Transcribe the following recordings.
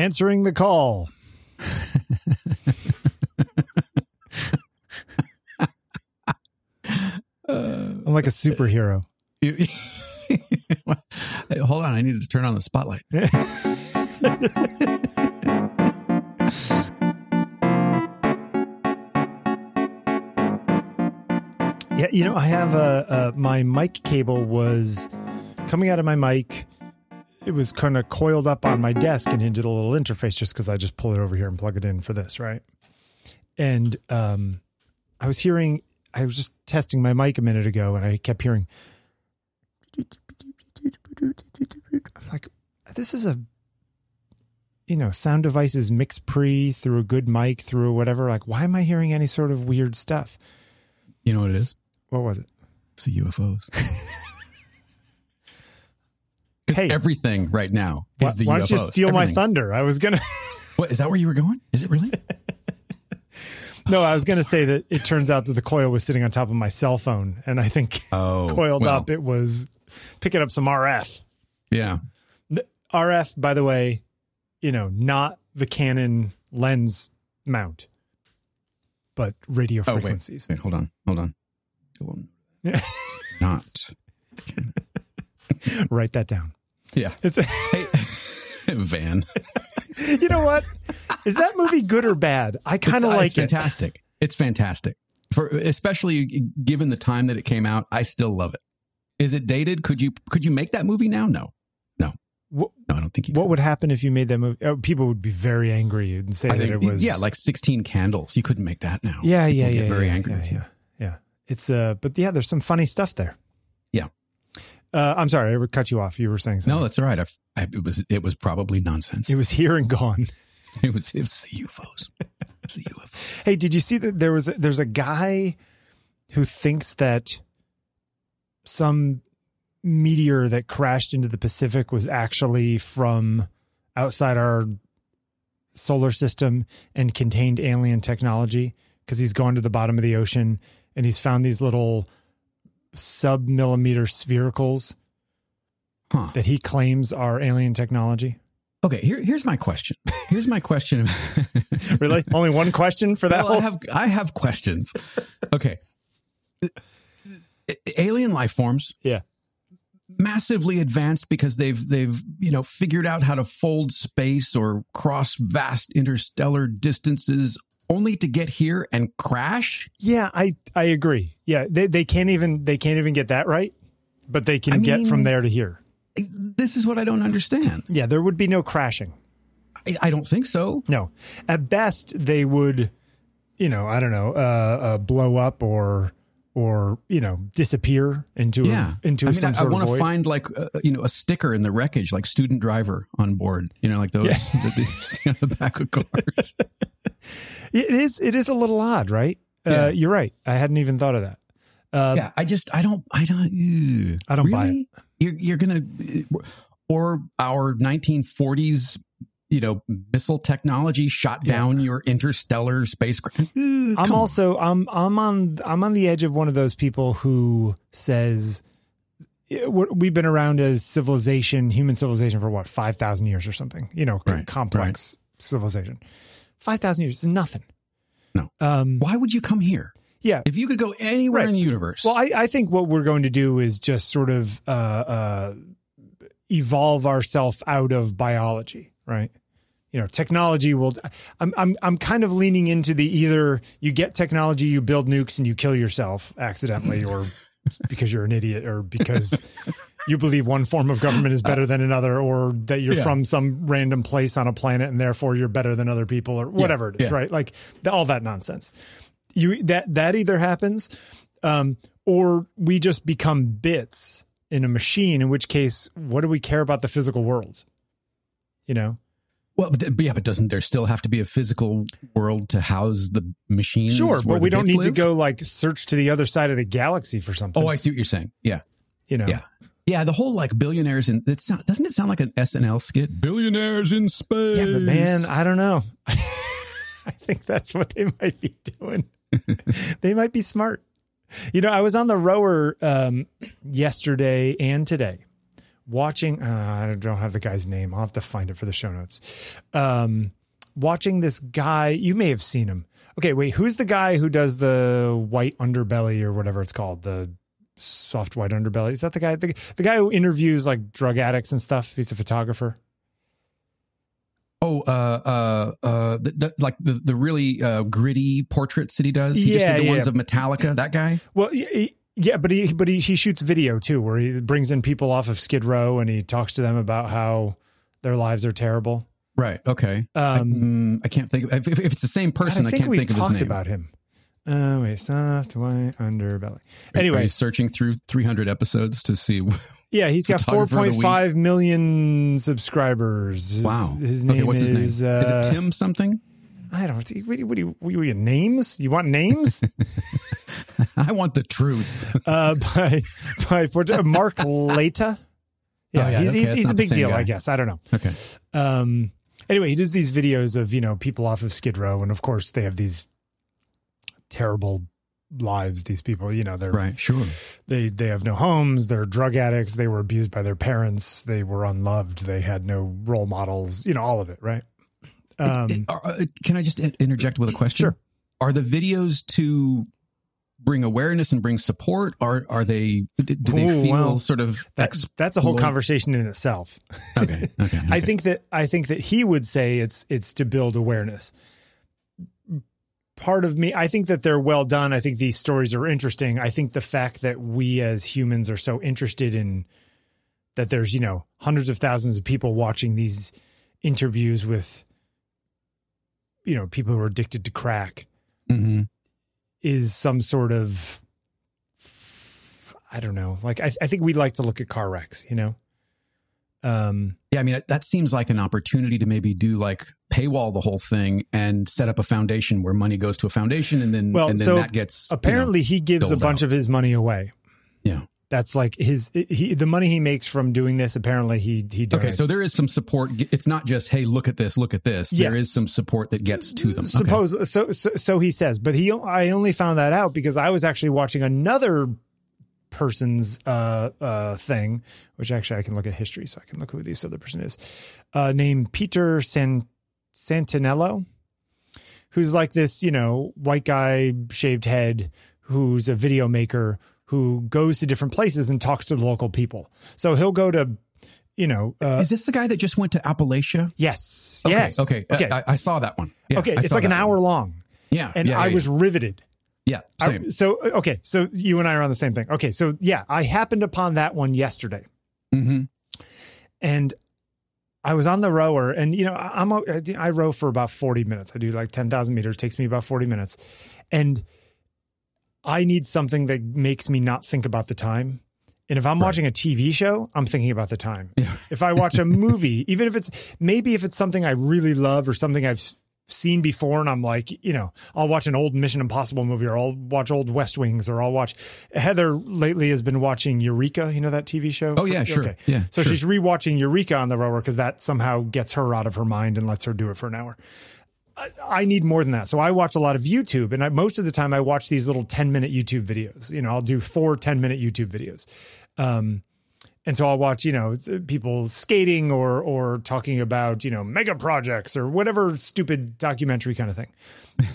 answering the call. Uh, I'm like a superhero. Hold on, I needed to turn on the spotlight. Yeah, you know, I have a, a my mic cable was coming out of my mic. It was kind of coiled up on my desk and into the little interface just because I just pull it over here and plug it in for this, right? And um, I was hearing, I was just testing my mic a minute ago, and I kept hearing. I'm like, this is a, you know, sound devices mix pre through a good mic through whatever. Like, why am I hearing any sort of weird stuff? You know what it is? What was it? It's the UFOs. Because Hey. everything right now Why, is the why UFOs. don't you steal my thunder? I was gonna What is that? Where you were going? Is it really? no, I was gonna say that it turns out that the coil was sitting on top of my cell phone, and I think Oh, coiled well, up it was picking up some RF. Yeah. The RF, by the way, you know, not the Canon lens mount, but radio Oh wait, frequencies. wait, hold on, hold on. Yeah. Not. Write that down. Yeah. It's Hey, Van. you know what? Is that movie good or bad? I kind of like it's it. fantastic. It's fantastic. For especially given the time that it came out, I still love it. Is it dated? Could you could you make that movie now? No, no, What, no. I don't think you. what could. would happen if you made that movie? Oh, people would be very angry and say I that think, it was yeah, like sixteen candles. You couldn't make that now. Yeah, yeah, People yeah. Get very yeah, angry yeah, yeah, yeah. It's uh, but yeah, there's some funny stuff there. Uh, I'm sorry, I cut you off. You were saying something. No, that's all right. I've, I, it was it was probably nonsense. it was here and gone. It was it was the UFOs. The UFOs. Hey, did you see that there was a, there's a guy who thinks that some meteor that crashed into the Pacific was actually from outside our solar system and contained alien technology because he's gone to the bottom of the ocean and he's found these little sub millimeter sphericals Huh. that he claims are alien technology. Okay. Here here's my question. Here's my question. Really? Only one question for that Well, I have I have questions. Okay. Alien life forms Yeah. massively advanced because they've they've you know figured out how to fold space or cross vast interstellar distances only to get here and crash. Yeah, I I agree. Yeah, they they can't even they can't even get that right, but they can I get from there to here. This is what I don't understand. Yeah, there would be no crashing. I, I don't think so. No, at best they would, you know, I don't know, uh, uh blow up or or you know disappear into Yeah, a, into I mean, some I, I want to find like uh, you know a sticker in the wreckage, like student driver on board. You know, like those Yeah. that you see on the back of cars. it is it is a little odd, right? Yeah. Uh, you're right. I hadn't even thought of that. Uh, yeah, I just I don't I don't ew. I don't buy really? You're you're gonna or our 1940s you know missile technology shot Yeah. down your interstellar spacecraft. I'm also I'm I'm on I'm on the edge of one of those people who says eh, we've been around as civilization, human civilization for what five thousand years or something. You know, Right, complex civilization. Five thousand years is nothing. No. Um. why would you come here Yeah. if you could go anywhere Right. in the universe? Well, I, I think what we're going to do is just sort of uh, uh, evolve ourselves out of biology, right? You know, technology will. I'm I'm I'm kind of leaning into the either you get technology, you build nukes, and you kill yourself accidentally, or because you're an idiot, or because you believe one form of government is better than another, or that you're Yeah. from some random place on a planet and therefore you're better than other people, or whatever it is, yeah. right? Like the, all that nonsense. You that that either happens, um, or we just become bits in a machine. In which case, what do we care about the physical world? You know, well, but, but yeah, but doesn't there still have to be a physical world to house the machines? sure, but we don't bits need to go like search to the other side of the galaxy for something. Oh, I see what you're saying. Yeah. you know, Yeah. Yeah, the whole like billionaires and it's not doesn't it sound like an SNL skit? Billionaires in space. Yeah, but man, I don't know. I think that's what they might be doing. they might be smart. You know, I was on the rower um, yesterday and today watching. Uh, I don't have the guy's name. I'll have to find it for the show notes. Um, watching this guy. You may have seen him. Okay, wait. Who's the guy who does the white underbelly or whatever it's called? The soft white underbelly. Is that the guy? The, the guy who interviews like drug addicts and stuff. He's a photographer. Oh, uh, uh, uh, the, the, like the the really uh, gritty portraits that he does. He just Yeah, did the yeah. ones of Metallica. That guy. Well, he- yeah, but he but he, he shoots video too, where he brings in people off of Skid Row and he talks to them about how their lives are terrible. Right. Okay. I, Um, mm, I can't think. Of, if, if it's the same person, I, I can't think of his talked name. about him. Uh, wait, soft white underbelly. Anyway, searching through 300 episodes to see. yeah, he's got four Photographer of the point week. five million subscribers. His, Wow. his name okay. What's his name? is. is Uh, it Tim something? I don't. What do you? What do you, what do you names? You want names? I want the truth. uh, by by for, Mark Laita. Yeah, Oh, yeah, he's okay, he's, he's a big deal, guy. I guess. I don't know. Okay. Um, anyway, he does these videos of you know people off of Skid Row, and of course they have these terrible lives. These people, you know, they're Right. Sure. they they have no homes. They're drug addicts. They were abused by their parents. They were unloved. They had no role models. You know, all of it, right? Um, uh, can I just interject with a question? Sure. Are the videos to bring awareness and bring support? Are are they? Do they Ooh, feel well, sort of? that's that's a whole conversation in itself. Okay. Okay. I think that I think that he would say it's it's to build awareness. Part of me, I think that they're well done. I think these stories are interesting. I think the fact that we as humans are so interested in that there's, you know, hundreds of thousands of people watching these interviews with you know, people who are addicted to crack Mhm. is some sort of I don't know. Like I, I think we'd like to look at car wrecks, you know. Um Yeah, I mean that seems like an opportunity to maybe do like paywall the whole thing and set up a foundation where money goes to a foundation, and then Well, and then so that gets you know, apparently he gives a bunch out. of his money away. yeah. That's like his he the money he makes from doing this. Apparently he he donates. Okay, so there is some support. It's not just hey, look at this, look at this. There Yes. is some support that gets to them. Okay. suppose so, so so he says, but he I only found that out because I was actually watching another person's uh uh thing, which actually I can look at history, so I can look who this other person is, uh named Peter San Santenello, who's like this you know white guy, shaved head, who's a video maker who goes to different places and talks to the local people. So he'll go to, you know, uh, Is this the guy that just went to Appalachia? yes, Okay, yes, Okay. okay, I, I saw that one. Yeah, okay. I It's like an hour one. long, Yeah. and yeah, I yeah, was riveted. Yeah. I- Same. so okay, so you and I are on the same thing. Okay, so yeah, I happened upon that one yesterday, hmm and I was on the rower, and you know, I- I'm a- I row for about forty minutes. I do like ten thousand meters, takes me about forty minutes, and I need something that makes me not think about the time. And if I'm Right. watching a TV show, I'm thinking about the time. If I watch a movie, even if it's maybe if it's something I really love or something I've seen before, and I'm like, you know, I'll watch an old Mission Impossible movie, or I'll watch old West Wings, or I'll watch. Heather lately has been watching Eureka. You know that TV show? Oh, yeah, sure. Yeah, So sure. she's rewatching Eureka on the rower because that somehow gets her out of her mind and lets her do it for an hour. I, need more than that. So I watch a lot of YouTube, and I, most of the time I watch these little 10 minute YouTube videos. You know, I'll do four 10 minute YouTube videos. Um, and so I'll watch, you know, people skating or or talking about, you know, mega projects or whatever stupid documentary kind of thing.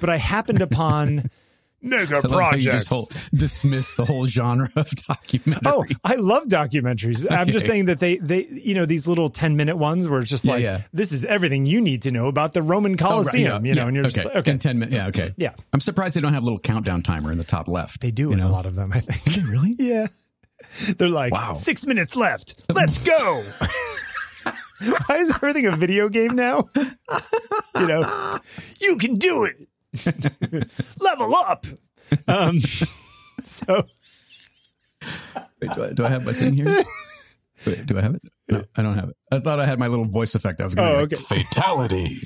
But I happened upon mega I love how you projects. just whole, dismiss the whole genre of documentary. Oh, I love documentaries. I'm just saying that they they you know these little 10 minute ones where it's just like yeah. this is everything you need to know about the Roman Oh, right, yeah, you know, yeah, and you're okay. just like, okay. In 10 minutes. Yeah. Okay. Yeah. I'm surprised they don't have a little countdown timer in the top left. They do in know? a lot of them, I think. Really? yeah. They're like, Wow. six minutes left. Let's go. Why is everything a video game now? you know, you can do it. Level up. Um, so Wait, do I, do I have my thing here? Wait, do I have it? No, I don't have it. I thought I had my little voice effect. I was going to Oh, like, okay. fatality.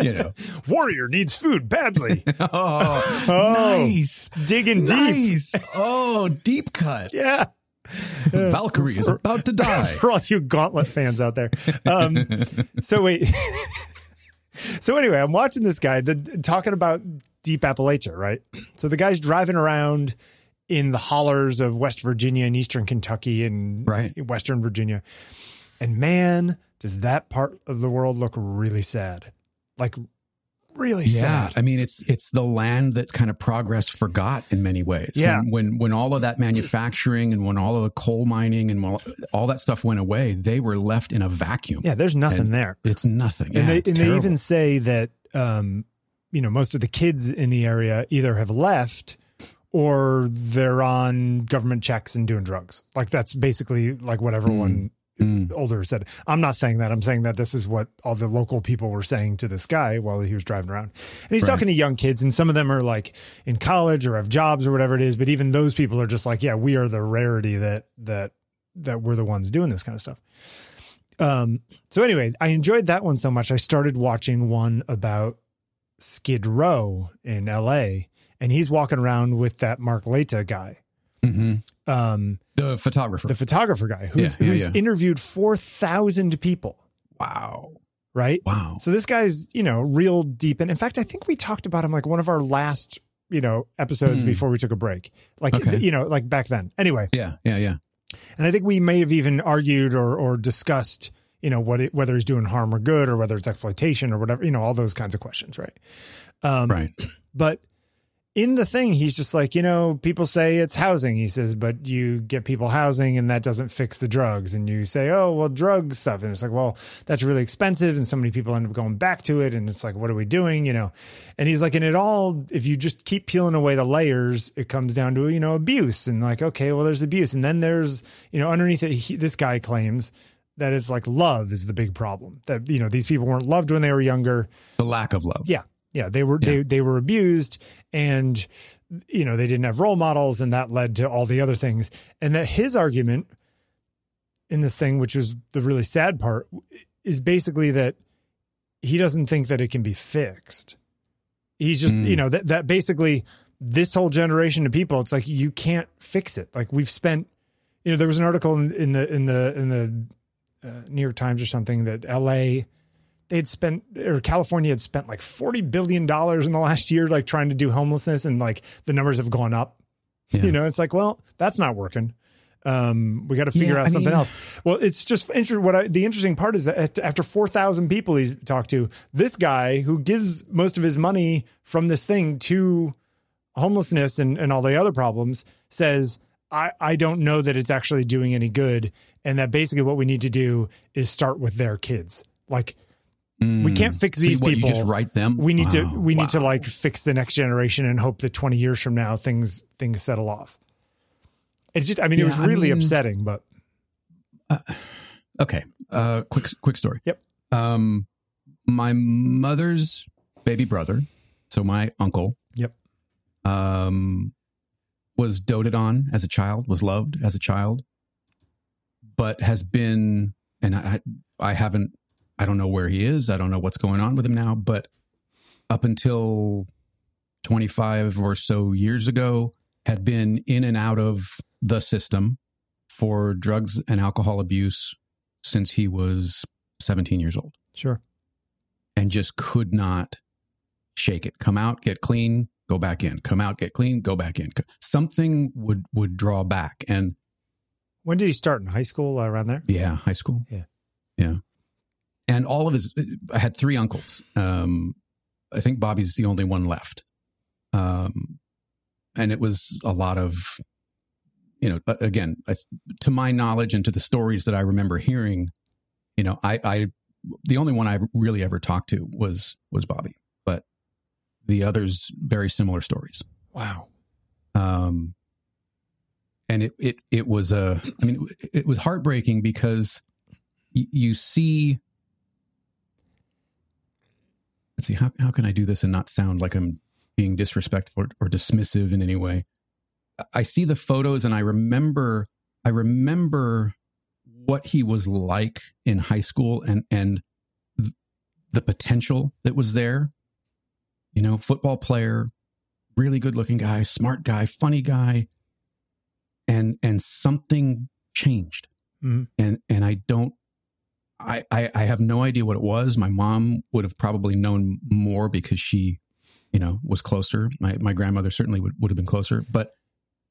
You know. warrior needs food badly. Oh, Oh, nice. Digging deep. Oh, deep cut. Yeah. Valkyrie is about to die. for all you gauntlet fans out there. Um, so wait. so anyway, I'm watching this guy the, talking about deep Appalachia, right? So the guy's driving around in the hollers of West Virginia and Eastern Kentucky and Right. Western Virginia. And man, does that part of the world look really sad. Like really Yeah, sad. I mean it's it's the land that kind of progress forgot in many ways. Yeah. when when, when all of that manufacturing and when all of the coal mining and all, all that stuff went away, they were left in a vacuum. Yeah, there's nothing there. It's nothing. and Yeah, they and they even say that um, you know most of the kids in the area either have left or they're on government checks and doing drugs. Like that's basically like what everyone Mm. older said. I'm not saying that. I'm saying that this is what all the local people were saying to this guy while he was driving around. And he's Right. talking to young kids, and some of them are like in college or have jobs or whatever it is. But even those people are just like, yeah, we are the rarity that that that we're the ones doing this kind of stuff. Um. So anyway, I enjoyed that one so much. I started watching one about Skid Row in L.A. and he's walking around with that Mark Laita guy. Mhm. Um, the photographer. the photographer guy who's, Yeah, yeah, who's yeah. interviewed 4,000 people, wow, right? wow. So this guy's, you know, real deep. And in fact, I think we talked about him like one of our last, you know, episodes Hmm. before we took a break. Like, Okay. you know, like back then. Anyway, Yeah, yeah, yeah. and I think we may have even argued or, or discussed, you know, what it, whether he's doing harm or good or whether it's exploitation or whatever, you know, all those kinds of questions, right? Um, Right. But in the thing, he's just like, you know, people say it's housing. He says, but you get people housing and that doesn't fix the drugs. And you say, oh, well, drug stuff. And it's like, well, that's really expensive. And so many people end up going back to it. And it's like, what are we doing? You know? And he's like, and it all, if you just keep peeling away the layers, it comes down to, you know, abuse. And like, okay, well, there's abuse. And then there's, you know, underneath it, he, this guy claims that it's like love is the big problem. That, you know, these people weren't loved when they were younger. The lack of love. Yeah. Yeah. They were, they, they were abused and, you know, they didn't have role models and that led to all the other things. And that his argument in this thing, which was the really sad part, is basically that he doesn't think that it can be fixed. He's just, Mm. you know, that, that basically this whole generation of people, it's like you can't fix it. Like we've spent, you know, there was an article in, in the, in the, in the uh, New York Times or something that LA, they had spent or California had spent like forty billion dollars in the last year, like trying to do homelessness, and like the numbers have gone up. Yeah. You know, it's like, well, that's not working. Um, we got to figure Yeah, out I something mean- else. Well, it's just interesting. What I, the interesting part is that after four thousand people he's talked to, this guy who gives most of his money from this thing to homelessness and, and all the other problems says, I, I don't know that it's actually doing any good. And that basically what we need to do is start with their kids. Like we can't fix Mm. So these what, people. You just write them. we need Wow, to we need to like fix the next generation and hope that 20 years from now things things settle off. It's just I mean it Yeah, was I really mean- upsetting, but Okay. Uh, quick, quick story. Yep. Um, my mother's baby brother, so my uncle, yep. um, was doted on as a child, was loved as a child, but has been, and I, I haven't, I don't know where he is. I don't know what's going on with him now, but up until 25 or so years ago, had been in and out of the system for drugs and alcohol abuse since he was 17 years old Sure. and just could not shake it. Come out, get clean, go back in. Come out, get clean, go back in. Something would would draw back. And When did he start in high school uh, around there? yeah, high school. Yeah. Yeah. And all of his I had three uncles. Um I think Bobby's the only one left. Um and it was a lot of you know, again, I- to my knowledge and to the stories that I remember hearing, you know, I, I, the only one I really ever talked to was, was Bobby, but the others, very similar stories. Wow. Um, and it, it, it was, a. I mean, it, it was heartbreaking because y- you see, let's see, how, how can I do this and not sound like I'm being disrespectful or, or dismissive in any way? I see the photos and I remember, I remember what he was like in high school and, and the potential that was there. You know, football player, really good looking guy, smart guy, funny guy. And, and something changed. Mhm. And, and I don't, I, I, I have no idea what it was. My mom would have probably known more because she, you know, was closer. My, my grandmother certainly would, would have been closer, but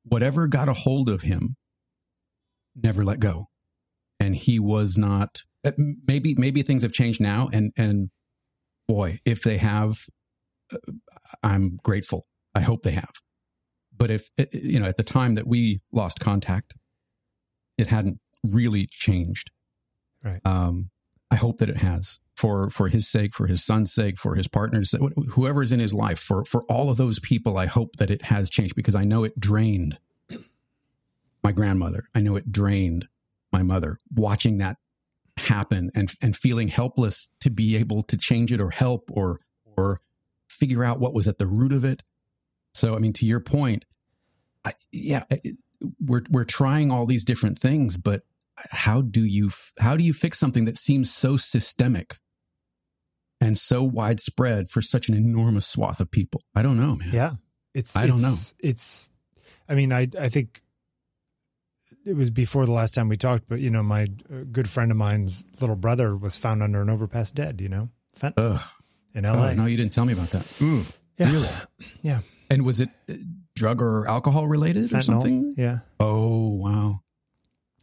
whatever got a hold of him never let go. And he was not, uh, maybe, maybe things have changed now. And, and boy, if they have, uh, I'm grateful. I hope they have. But if, uh, you know, at the time that we lost contact, it hadn't really changed. Right. Um, I hope that it has for for his sake, for his son's sake, for his partner's, whoever is in his life, for for all of those people. I hope that it has changed because I know it drained my grandmother. I know it drained my mother. Watching that happen and and feeling helpless to be able to change it or help or or figure out what was at the root of it. So I mean, to your point, I, yeah, it, we're we're trying all these different things, but how do you how do you fix something that seems so systemic and so widespread for such an enormous swath of people? I don't know, man. Yeah, it's I don't it's, know. It's, I mean, I I think it was before the last time we talked, but you know, my uh, good friend of mine's little brother was found under an overpass dead. You know, fentanyl Ugh. in L.A. Oh, no, you didn't tell me about that. Mm. yeah. Really? Yeah, And was it uh, drug or alcohol related or something? Yeah, Oh, wow.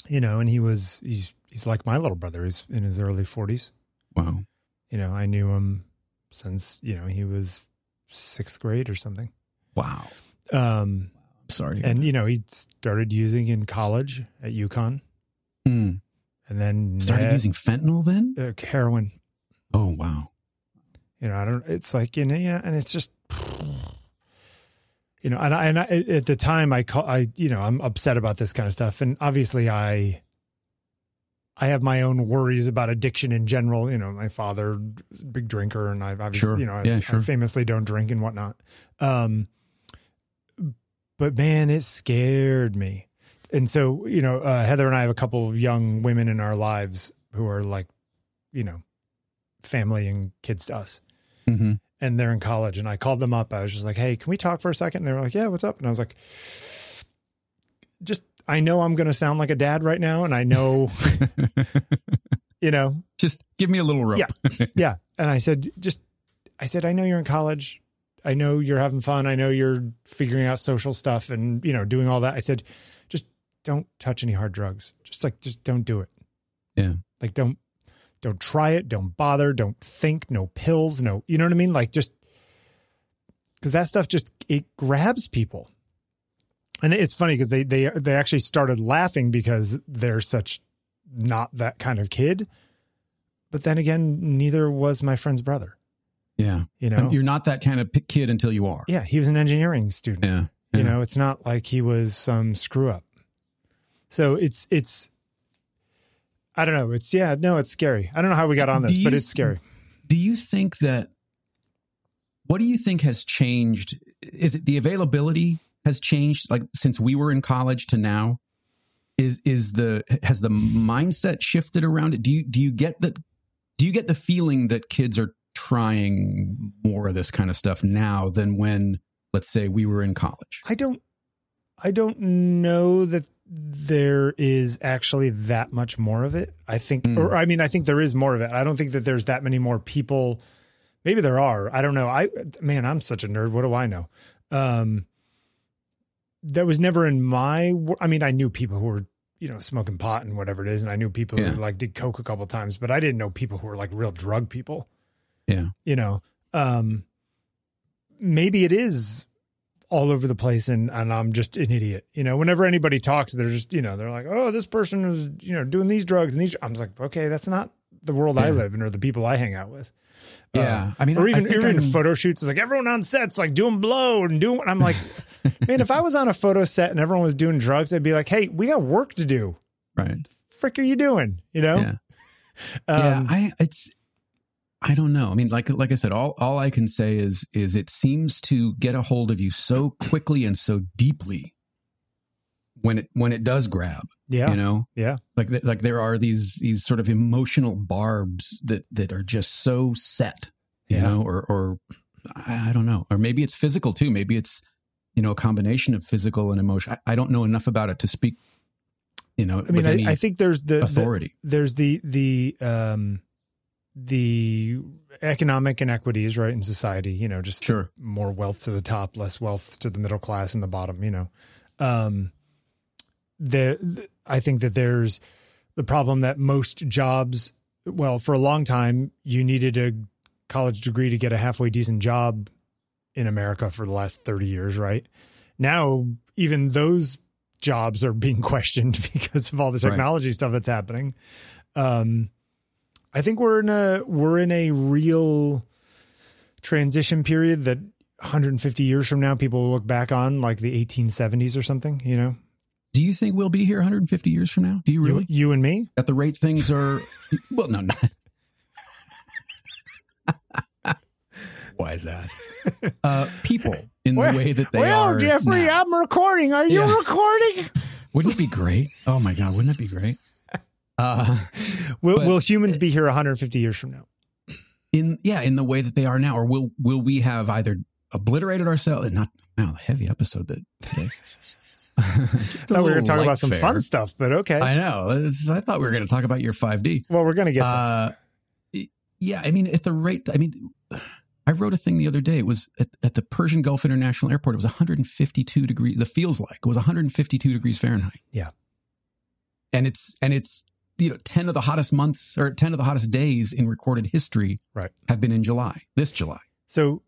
You know, and he was he's he's like my little brother. He's in his early forties. Wow. You know, I knew him since you know he was sixth grade or something. Wow. Um, Sorry. and you know, he started using in college at UConn, Mm. and then started uh, using fentanyl then? uh, heroin. Oh, wow. You know, I don't. It's like you know, yeah, and it's just, you know, and I, and I, at the time I call, I you know, I'm upset about this kind of stuff, and obviously I, I have my own worries about addiction in general. You know, my father, is a big drinker, and I've obviously, Sure. you know, I, Yeah, I sure. famously don't drink and whatnot. Um, but man, it scared me, and so you know, uh, Heather and I have a couple of young women in our lives who are like, you know, family and kids to us hmm and they're in college and I called them up. I was just like, Hey, can we talk for a second? And they were like, Yeah, what's up? And I was like, just, I know I'm going to sound like a dad right now. And I know, you know, Just give me a little rope. Yeah. yeah. And I said, just, I said, I know you're in college. I know you're having fun. I know you're figuring out social stuff and, you know, doing all that. I said, just don't touch any hard drugs. Just like, just don't do it. Yeah. Like, don't, don't try it. Don't bother. Don't think. No pills. No, you know what I mean? Like, just because that stuff just it grabs people. And it's funny because they they they actually started laughing because they're such not that kind of kid. But then again, neither was my friend's brother. Yeah. You know, You're not that kind of kid until you are. yeah, he was an engineering student. Yeah. You know, it's not like he was some screw up. So it's it's I don't know. It's yeah, no, it's scary. I don't know how we got on this, but it's scary. Do you think that what do you think has changed? Is it the availability has changed like since we were in college to now? Is is the has the mindset shifted around it? Do you do you get that do you get the feeling that kids are trying more of this kind of stuff now than when let's say we were in college? I don't I don't know that there is actually that much more of it. I think Mm. or I mean I think there is more of it. I don't think that there's that many more people. Maybe there are. I don't know. I man, I'm such a nerd. What do I know? Um that was never in my I mean I knew people who were you know smoking pot and whatever it is and I knew people Yeah. who like did coke a couple times, but I didn't know people who were like real drug people. Yeah. You know. Um maybe it is all over the place and, and I'm just an idiot. You know, whenever anybody talks, they're just, you know, they're like, oh, this person is, you know, doing these drugs and these. I'm just like, okay, that's not the world I live in or the people I hang out with. Yeah. I mean, Or even, even I'm- photo shoots, it's like everyone on sets like doing blow and doing. I'm like, man, if I was on a photo set and everyone was doing drugs, I'd be like, hey, we got work to do. right. Frick, are you doing? You know? Yeah. Um, yeah, I it's I don't know. I mean, like like I said, all all I can say is is it seems to get a hold of you so quickly and so deeply when it when it does grab. yeah, You know, yeah, like th- like there are these these sort of emotional barbs that that are just so set. You Yeah. know, or or I, I don't know, or maybe it's physical too. Maybe it's you know a combination of physical and emotion. I, I don't know enough about it to speak. You know, I mean, with any I, I think there's the, the authority. there's the the um the economic inequities right in society you know just Sure. more wealth to the top less wealth to the middle class and the bottom you know Um, the, the I think that there's the problem that most jobs, well, for a long time, you needed a college degree to get a halfway decent job in America for the last 30 years, right? Now, even those jobs are being questioned because of all the technology right. stuff that's happening. Um, I think we're in a we're in a real transition period that 150 years from now people will look back on like the 1870s or something, you know. Do you think we'll be here 150 years from now? Do you really? You, you and me? At the rate things are well, no, not wise ass. Uh, people in the way that they well, are. Well, Jeffery, now. I'm recording. Are you yeah. recording? Wouldn't it be great? Oh my god, wouldn't it be great? Uh, will, will humans be here 150 years from now? In yeah, in the way that they are now, or will will we have either obliterated ourselves? Not now, heavy episode that today. Just thought we were going to talk about some fair. fun stuff, but okay. I know. I thought we were going to talk about your 5D. Well, we're going to get. Uh, yeah, I mean, at the rate, I mean, I wrote a thing the other day. It was at, at, the Persian Gulf International Airport. It was 152 degrees. The feels like it was 152 degrees Fahrenheit. Yeah, and it's and it's you know 10 of the hottest months or 10 of the hottest days in recorded history. Right, have been in July. This July. So,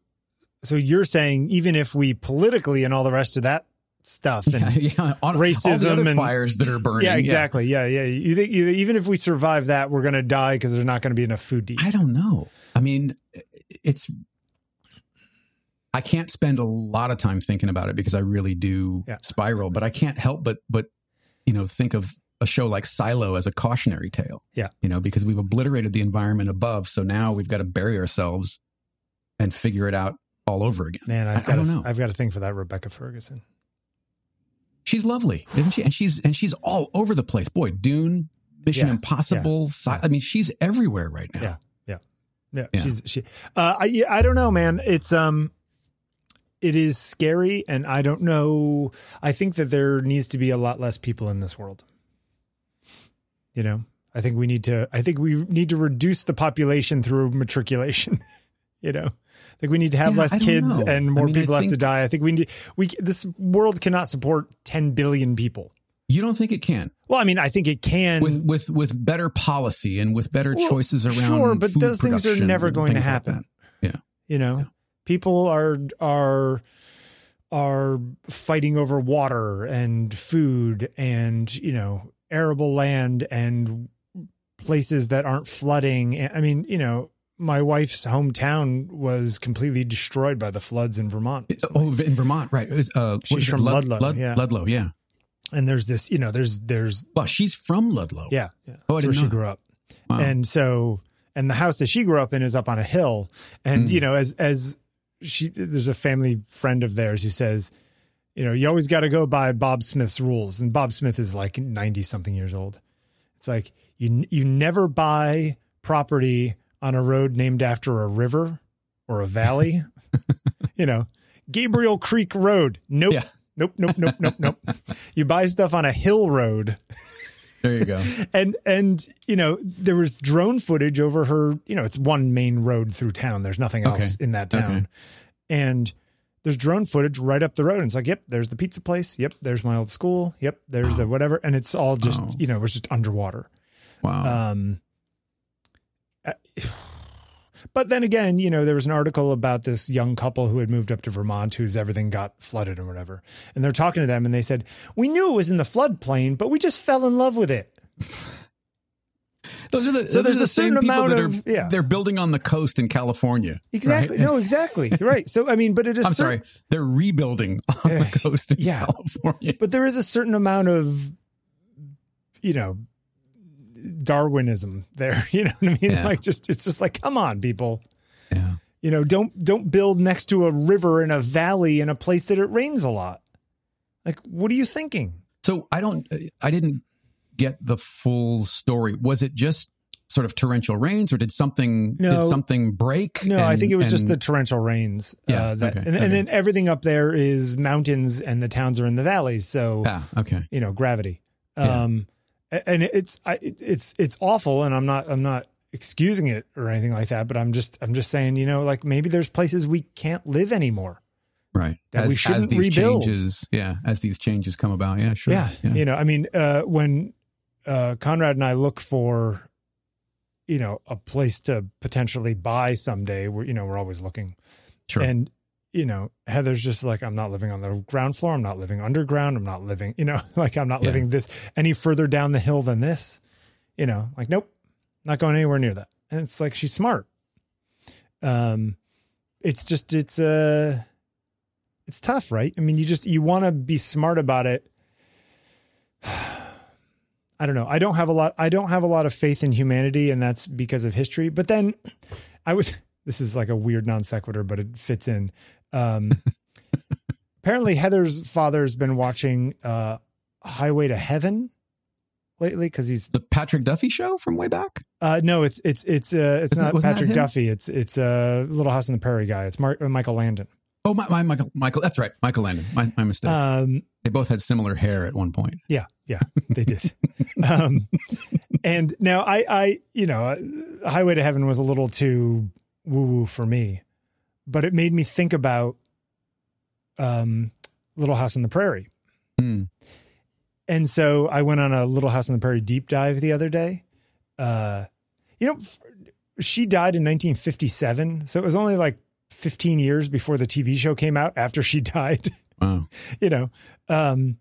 so you're saying even if we politically and all the rest of that stuff and yeah, yeah. On, racism and fires that are burning. Yeah, exactly. Yeah, yeah. yeah. You think you, even if we survive that, we're going to die because there's not going to be enough food to eat. I don't know. I mean, it's I can't spend a lot of time thinking about it because I really do spiral, but I can't help but but you know think of a show like Silo as a cautionary tale. Yeah. You know, because we've obliterated the environment above, so now we've got to bury ourselves and figure it out all over again. Man, I've I, got I don't a, know. I've got a thing for that Rebecca Ferguson. She's lovely, isn't she? And she's and she's all over the place. Boy, Dune, Mission yeah. Impossible. Yeah. I mean, she's everywhere right now. Yeah. Yeah, yeah. she's she. Uh, I I don't know, man. It's um, it is scary, and I don't know. I think that there needs to be a lot less people in this world. You know, I think we need to. I think we need to reduce the population through matriculation. you know, I think we need to have yeah, less kids know. and more I mean, people have to die. I think we need we this world cannot support 10 billion people. You don't think it can? Well, I mean, I think it can with with with better policy and with better well, choices around. Sure, but those things are never going to happen. Like yeah, you know, yeah. people are are are fighting over water and food and you know arable land and places that aren't flooding. I mean, you know, my wife's hometown was completely destroyed by the floods in Vermont. Oh, in Vermont, right? Uh, She's from Lud- Ludlow. Lud- yeah. Ludlow, yeah and there's this, you know, there's there's well, she's from Ludlow. Yeah, yeah. Oh, I didn't where know. she grew up, wow. and so and the house that she grew up in is up on a hill, and mm. you know, as as she there's a family friend of theirs who says, you know, you always got to go by Bob Smith's rules, and Bob Smith is like ninety something years old. It's like you you never buy property on a road named after a river or a valley. you know, Gabriel Creek Road. Nope. Yeah. Nope, nope, nope, nope, nope. You buy stuff on a hill road. There you go. and and you know there was drone footage over her. You know it's one main road through town. There's nothing else okay. in that town, okay. and there's drone footage right up the road. And it's like, yep, there's the pizza place. Yep, there's my old school. Yep, there's oh. the whatever, and it's all just oh. you know it was just underwater. Wow. Um. But then again, you know, there was an article about this young couple who had moved up to Vermont whose everything got flooded or whatever. And they're talking to them and they said, We knew it was in the floodplain, but we just fell in love with it. Those are the so there's the a certain amount that of are, yeah. they're building on the coast in California. Exactly. Right? No, exactly. right. So I mean, but it is. I'm certain, sorry, they're rebuilding on uh, the coast in yeah. California. But there is a certain amount of, you know, Darwinism there. You know what I mean? Yeah. Like just it's just like, come on, people. Yeah. You know, don't don't build next to a river in a valley in a place that it rains a lot. Like, what are you thinking? So I don't I didn't get the full story. Was it just sort of torrential rains or did something no, did something break? No, and, I think it was and, just the torrential rains. Yeah. Uh, that, okay, and, okay. and, then everything up there is mountains and the towns are in the valleys. So, ah, okay. you know, gravity. Um, and it's I, it's it's awful and i'm not i'm not excusing it or anything like that but i'm just i'm just saying you know like maybe there's places we can't live anymore right. that as, we shouldn't as these rebuild. changes, yeah, as these changes come about, yeah, sure, Yeah. You know, I mean, uh, when uh, Conrad and I look for, you know, a place to potentially buy someday, we're, you know, we're always looking. sure. And, you know, Heather's just like, I'm not living on the ground floor. I'm not living underground. I'm not living, you know, like I'm not Yeah. living this any further down the hill than this, you know, like, nope, not going anywhere near that. And it's like, she's smart. Um, it's just, it's, uh, it's tough, right? I mean, you just, you want to be smart about it. I don't know. I don't have a lot. I don't have a lot of faith in humanity, and that's because of history. But then, I was. This is like a weird non sequitur, but it fits in. Um, apparently, Heather's father's been watching uh, Highway to Heaven lately because he's. the Patrick Duffy show from way back. Uh, no, it's it's it's uh, it's Isn't- not Patrick? Duffy. It's it's a uh, Little House on the Prairie guy. It's Mar- uh, Michael Landon. Oh, my, my Michael, Michael. That's right, Michael Landon. My, my mistake. Um, they both had similar hair at one point. Yeah, yeah, they did. um, and now I, I, you know, uh, Highway to Heaven was a little too woo woo for me, but it made me think about um, Little House on the Prairie. Hmm. And so I went on a Little House on the Prairie deep dive the other day. Uh, you know, f- she died in 1957, so it was only like 15 years before the TV show came out after she died Wow. you know um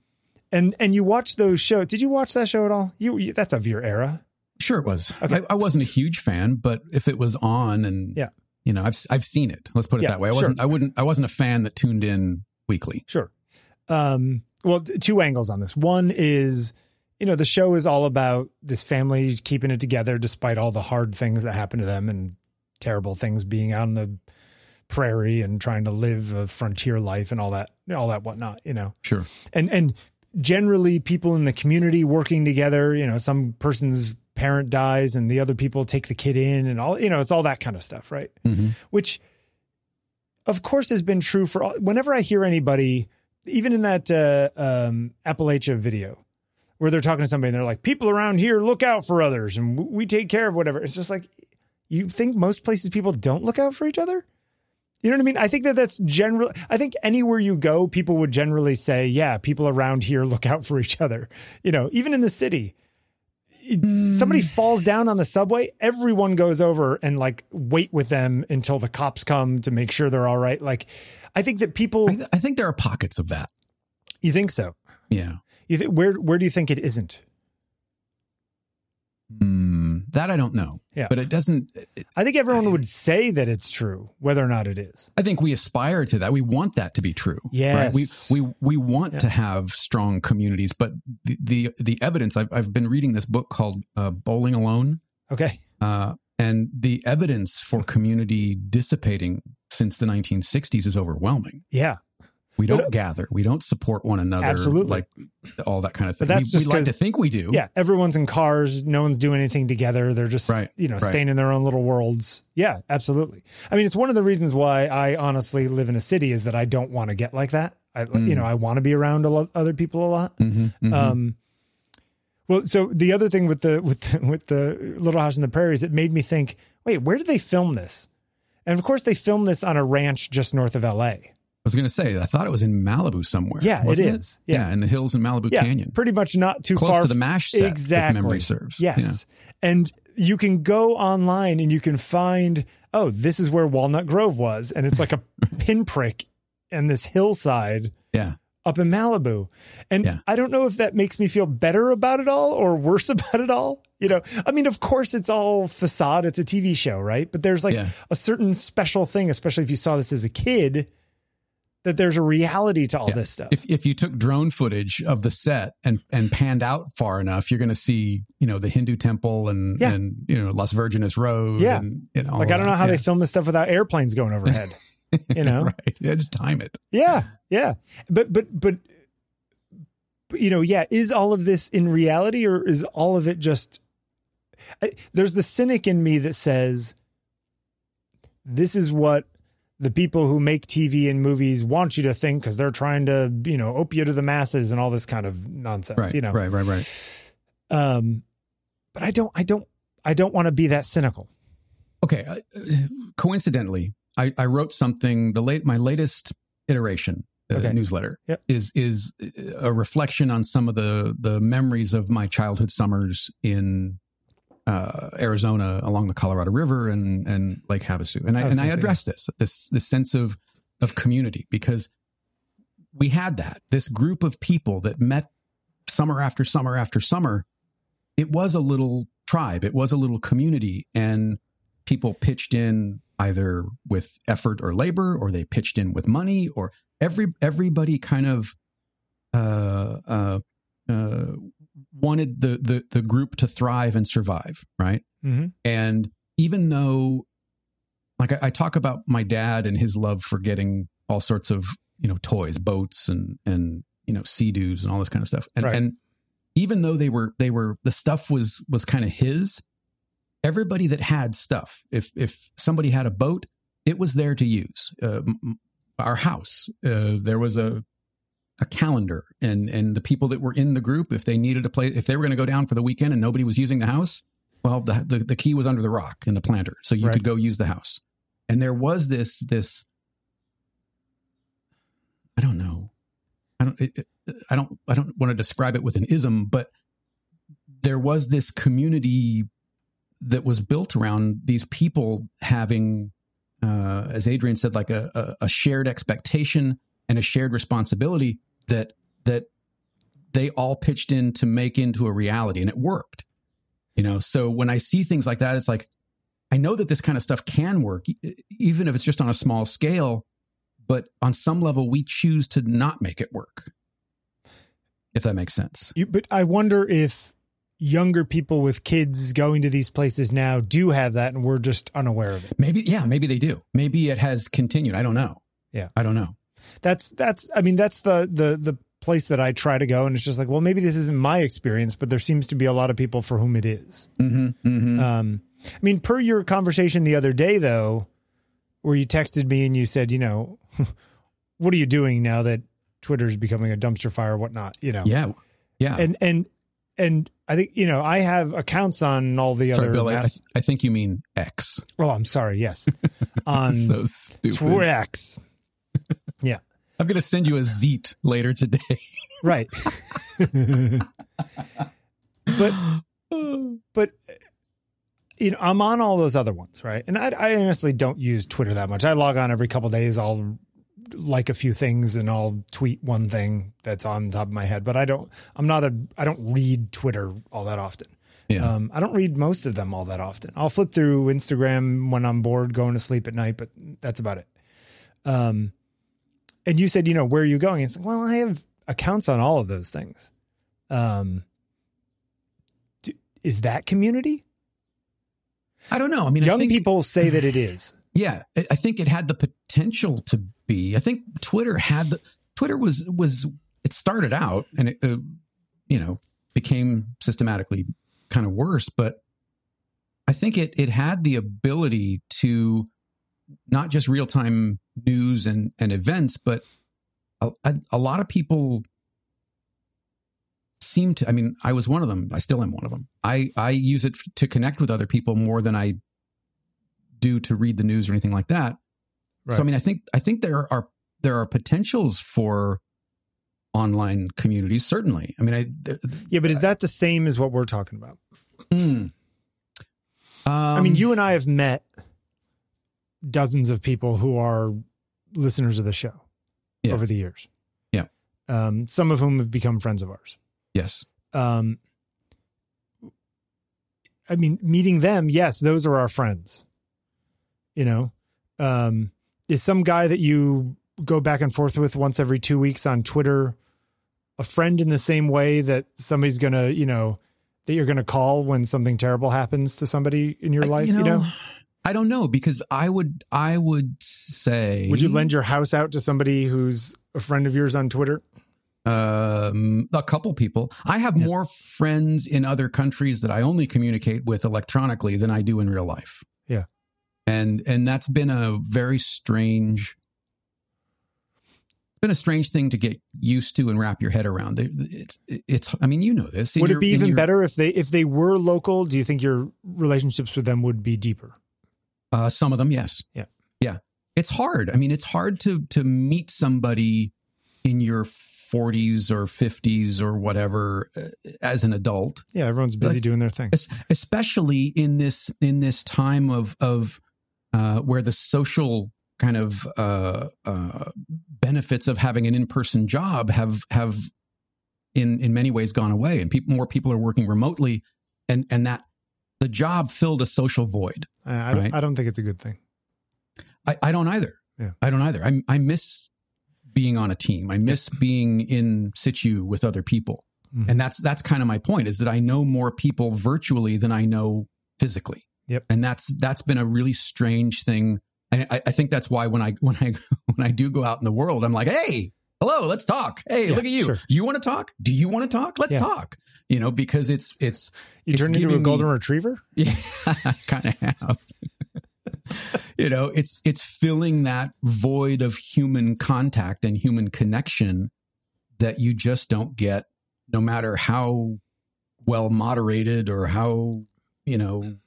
and and you watch those shows did you watch that show at all you, you that's of your era Sure, it was. Okay. I, I wasn't a huge fan, but if it was on, and Yeah. you know, I've I've seen it. Let's put it Yeah, that way. I wasn't. I wouldn't. I wasn't a fan that tuned in weekly. sure um well two angles on this one is you know the show is all about this family keeping it together despite all the hard things that happen to them and terrible things being out on the prairie and trying to live a frontier life and all that all that whatnot you know Sure. and and generally people in the community working together you know some person's parent dies and the other people take the kid in and all you know it's all that kind of stuff right? Hmm which of course has been true for all, whenever i hear anybody even in that uh, um, appalachia video where they're talking to somebody and they're like people around here look out for others and we take care of whatever. It's just like you think most places people don't look out for each other you know what I mean? I think that that's general. I think anywhere you go, people would generally say, "Yeah, people around here look out for each other." You know, even in the city, It's- hmm. somebody falls down on the subway, everyone goes over and like wait with them until the cops come to make sure they're all right. Like, I think that people. I, th- I think there are pockets of that. You think so? Yeah. You th- where where do you think it isn't? Mm, that I don't know. Yeah. But it doesn't. It, I think everyone would say that it's true, whether or not it is. I think we aspire to that. We want that to be true. Right? We we we want Yeah. to have strong communities, but the the, the evidence. I've I've been reading this book called uh, Bowling Alone. Okay. Uh, and the evidence for community dissipating since the 1960s is overwhelming. Yeah. We don't uh, gather. We don't support one another. Absolutely. Like all that kind of thing. But that's we, we like to think we do. Yeah. Everyone's in cars. No one's doing anything together. They're just, Right, you know, right. staying in their own little worlds. Yeah, absolutely. I mean, it's one of the reasons why I honestly live in a city is that I don't want to get like that. I, Mm. you know, I want to be around a lot, other people a lot. Mhm, mhm. Um, well, so the other thing with the with the, with the Little House on the Prairie is it made me think, wait, where did they film this? And of course, they filmed this on a ranch just north of L.A. I was going to say, I thought it was in Malibu somewhere. Yeah, it is. Yeah. in the hills in Malibu Yeah, Canyon, pretty much not too close far to the Mash set, exactly. if memory serves. Yes. And you can go online and you can find, oh, this is where Walnut Grove was. And it's like a pinprick in this hillside Yeah. yeah. up in Malibu. And Yeah. I don't know if that makes me feel better about it all or worse about it all. You know, I mean, of course, it's all facade. It's a TV show, right? But there's like Yeah. a certain special thing, especially if you saw this as a kid, that there's a reality to all Yeah. this stuff. If if you took drone footage of the set and and panned out far enough, you're going to see you know the Hindu temple and Yeah. and you know Las Virgenes Road. Yeah. and, you know, all like, I don't know how Yeah. they film this stuff without airplanes going overhead. you know? right? Yeah, just time it. Yeah, yeah. But but but but, you know, yeah, is all of this in reality or is all of it just I, there's the cynic in me that says this is what the people who make TV and movies want you to think because they're trying to, you know, opiate to the masses and all this kind of nonsense, Right. you know. Right. Right. Right. Um but I don't I don't I don't want to be that cynical. Okay. uh, Coincidentally, I, I wrote something. The late my latest iteration uh, Okay. newsletter Yep. is is a reflection on some of the the memories of my childhood summers in uh, Arizona along the Colorado River and and Lake Havasu. And I, I and I gonna address this this this sense of of community because we had that this group of people that met summer after summer after summer. It was a little tribe. It was a little community, and people pitched in either with effort or labor, or they pitched in with money, or every everybody kind of uh, uh, uh, wanted the, the the group to thrive and survive, right? Mhm. And even though, like I, I talk about my dad and his love for getting all sorts of you know toys, boats, and and you know sea doos and all this kind of stuff, and Right. and even though they were they were the stuff was was kind of his, everybody that had stuff, if if somebody had a boat, it was there to use. Uh, our house, uh, there was a a calendar, and and the people that were in the group, if they needed a place, if they were going to go down for the weekend and nobody was using the house, well, the the, the key was under the rock in the planter, so you Right. could go use the house. And there was this this. I don't know. I don't. It, I don't. I don't want to describe it with an ism, but there was this community that was built around these people having, uh, as Adrian said, like a, a, a shared expectation and a shared responsibility that that they all pitched in to make into a reality, and it worked. You know, so when I see things like that, it's like I know that this kind of stuff can work, even if it's just on a small scale. But on some level, we choose to not make it work. If that makes sense. You, but I wonder if younger people with kids going to these places now do have that, and we're just unaware of it. Maybe, yeah, maybe they do. Maybe it has continued. I don't know. Yeah. I don't know. That's that's. I mean, that's the the the place that I try to go, and it's just like, well, maybe this isn't my experience, but there seems to be a lot of people for whom it is. Mm-hmm, mm-hmm. Um, I mean, per your conversation the other day, though, where you texted me and you said, you know, what are you doing now that twitter is becoming a dumpster fire or whatnot? You know, yeah, yeah. and and and I think you know I have accounts on all the Sorry, other. Bill. I, mass- I think you mean X. oh, I'm sorry. Yes, on so stupid. Twix. I'm going to send you a zeet later today. Right. but but you know i'm on all those other ones right and I, I honestly don't use twitter that much i log on every couple days i'll like a few things and i'll tweet one thing that's on top of my head but i don't i'm not a i don't read twitter all that often yeah. um, i don't read most of them all that often i'll flip through instagram when i'm bored going to sleep at night but that's about it um, and you said you know where are you going it's like well i have accounts on all of those things um, do, is that community I don't know. I mean, young think, people say that it is Yeah, I I think it had the potential to be. I think Twitter had the Twitter was was it started out and it uh, you know became systematically kind of worse, but I think it it had the ability to not just real time news and and events, but a, a, a lot of people seem to. I mean, I was one of them. I still am one of them. I I use it to connect with other people more than I do to read the news or anything like that. So I mean, I think I think there are there are potentials for online communities. Certainly, I mean, I there, yeah but is that the same as what we're talking about mm. i mean Um, you and i have met dozens of people who are listeners of the show Yeah. over the years Yeah. um, some of whom have become friends of ours yes, um, I mean, meeting them, yes, those are our friends. You know, um, is some guy that you go back and forth with once every two weeks on Twitter a friend in the same way that somebody's gonna, you know, that you're gonna call when something terrible happens to somebody in your life? You know, I don't know because I would I would say would you lend your house out to somebody who's a friend of yours on Twitter? um, a couple people. I have more friends in other countries that I only communicate with electronically than I do in real life. Yeah. and and that's been a very strange, been a strange thing to get used to and wrap your head around. It's it's. I mean, you know this. In Would your- it be even your- better if they if they were local? Do you think your relationships with them would be deeper? Uh, some of them, yes. Yeah. yeah. it's hard. I mean, it's hard to to meet somebody in your 40s or 50s or whatever uh, as an adult. Yeah, everyone's busy Like- doing their thing. Especially in this in this time of of uh, where the social kind of uh, uh, benefits of having an in person job have have in in many ways gone away, and people more people are working remotely, and and that the job filled a social void. I, don't. I don't think it's a good thing. I, I don't either. Yeah. I don't either. I I miss being on a team. I miss being in situ with other people. Mhm. And that's that's kind of my point is that I know more people virtually than I know physically. Yep. And that's that's been a really strange thing. And I, I think that's why when I when I when I do go out in the world, I'm like, hey, hello, let's talk. Hey, Yeah, look at you. sure. You want to talk? Do you want to talk? Let's Yeah. talk. You know, because it's it's You It's turned into a giving me- golden retriever? yeah, I kind of have. you know, it's it's filling that void of human contact and human connection that you just don't get, no matter how well moderated or how you know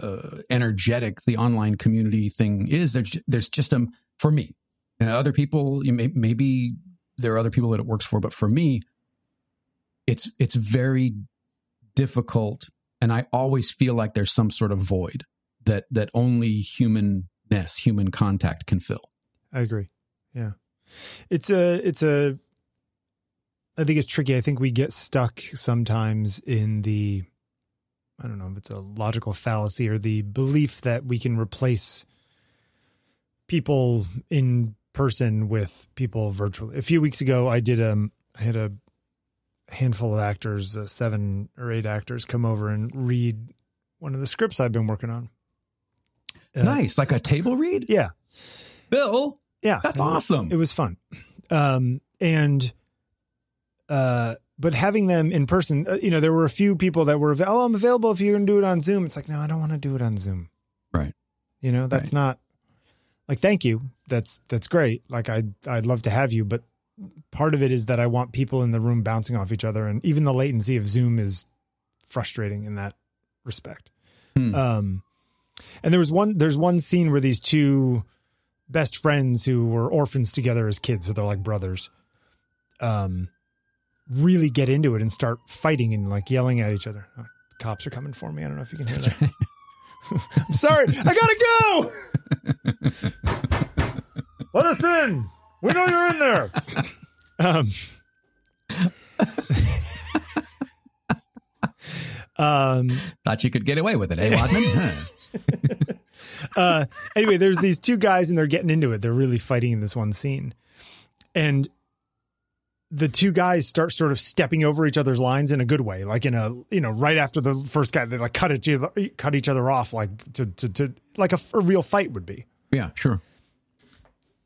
uh, energetic the online community thing is. There's there's just a for me. Uh, other people, may, maybe there are other people that it works for, but for me, it's it's very difficult and I always feel like there's some sort of void that that only humanness, human contact can fill. I agree. Yeah. It's a, it's a, I think it's tricky. I think we get stuck sometimes in the, I don't know if it's a logical fallacy or the belief that we can replace people in person with people virtually. A few weeks ago, I did, um, I had a handful of actors, uh, seven or eight actors come over and read one of the scripts I've been working on. Uh, nice, like a table read. Yeah. Bill, Yeah. that's awesome. It was fun. Um, and, uh, but having them in person, uh, you know, there were a few people that were, oh, I'm available if you're going to do it on Zoom. It's like, no, I don't want to do it on Zoom. Right. You know, that's Right. not like, thank you. That's, that's great. Like, I'd, I'd love to have you, but part of it is that I want people in the room bouncing off each other. And even the latency of Zoom is frustrating in that respect. Hmm. Um, and there was one, there's one scene where these two best friends who were orphans together as kids, so they're like brothers, um, really get into it and start fighting and like yelling at each other. Oh, cops are coming for me. I don't know if you can hear that. I'm sorry. I gotta go. Let us in. We know you're in there. Um, um, Thought you could get away with it, eh, Wadman? Uh, anyway, there's these two guys and they're getting into it. They're really fighting in this one scene. And the two guys start sort of stepping over each other's lines in a good way, like in a, you know, right after the first guy, they like cut each other, cut each other off, like to, to, to like a, a real fight would be. yeah, sure.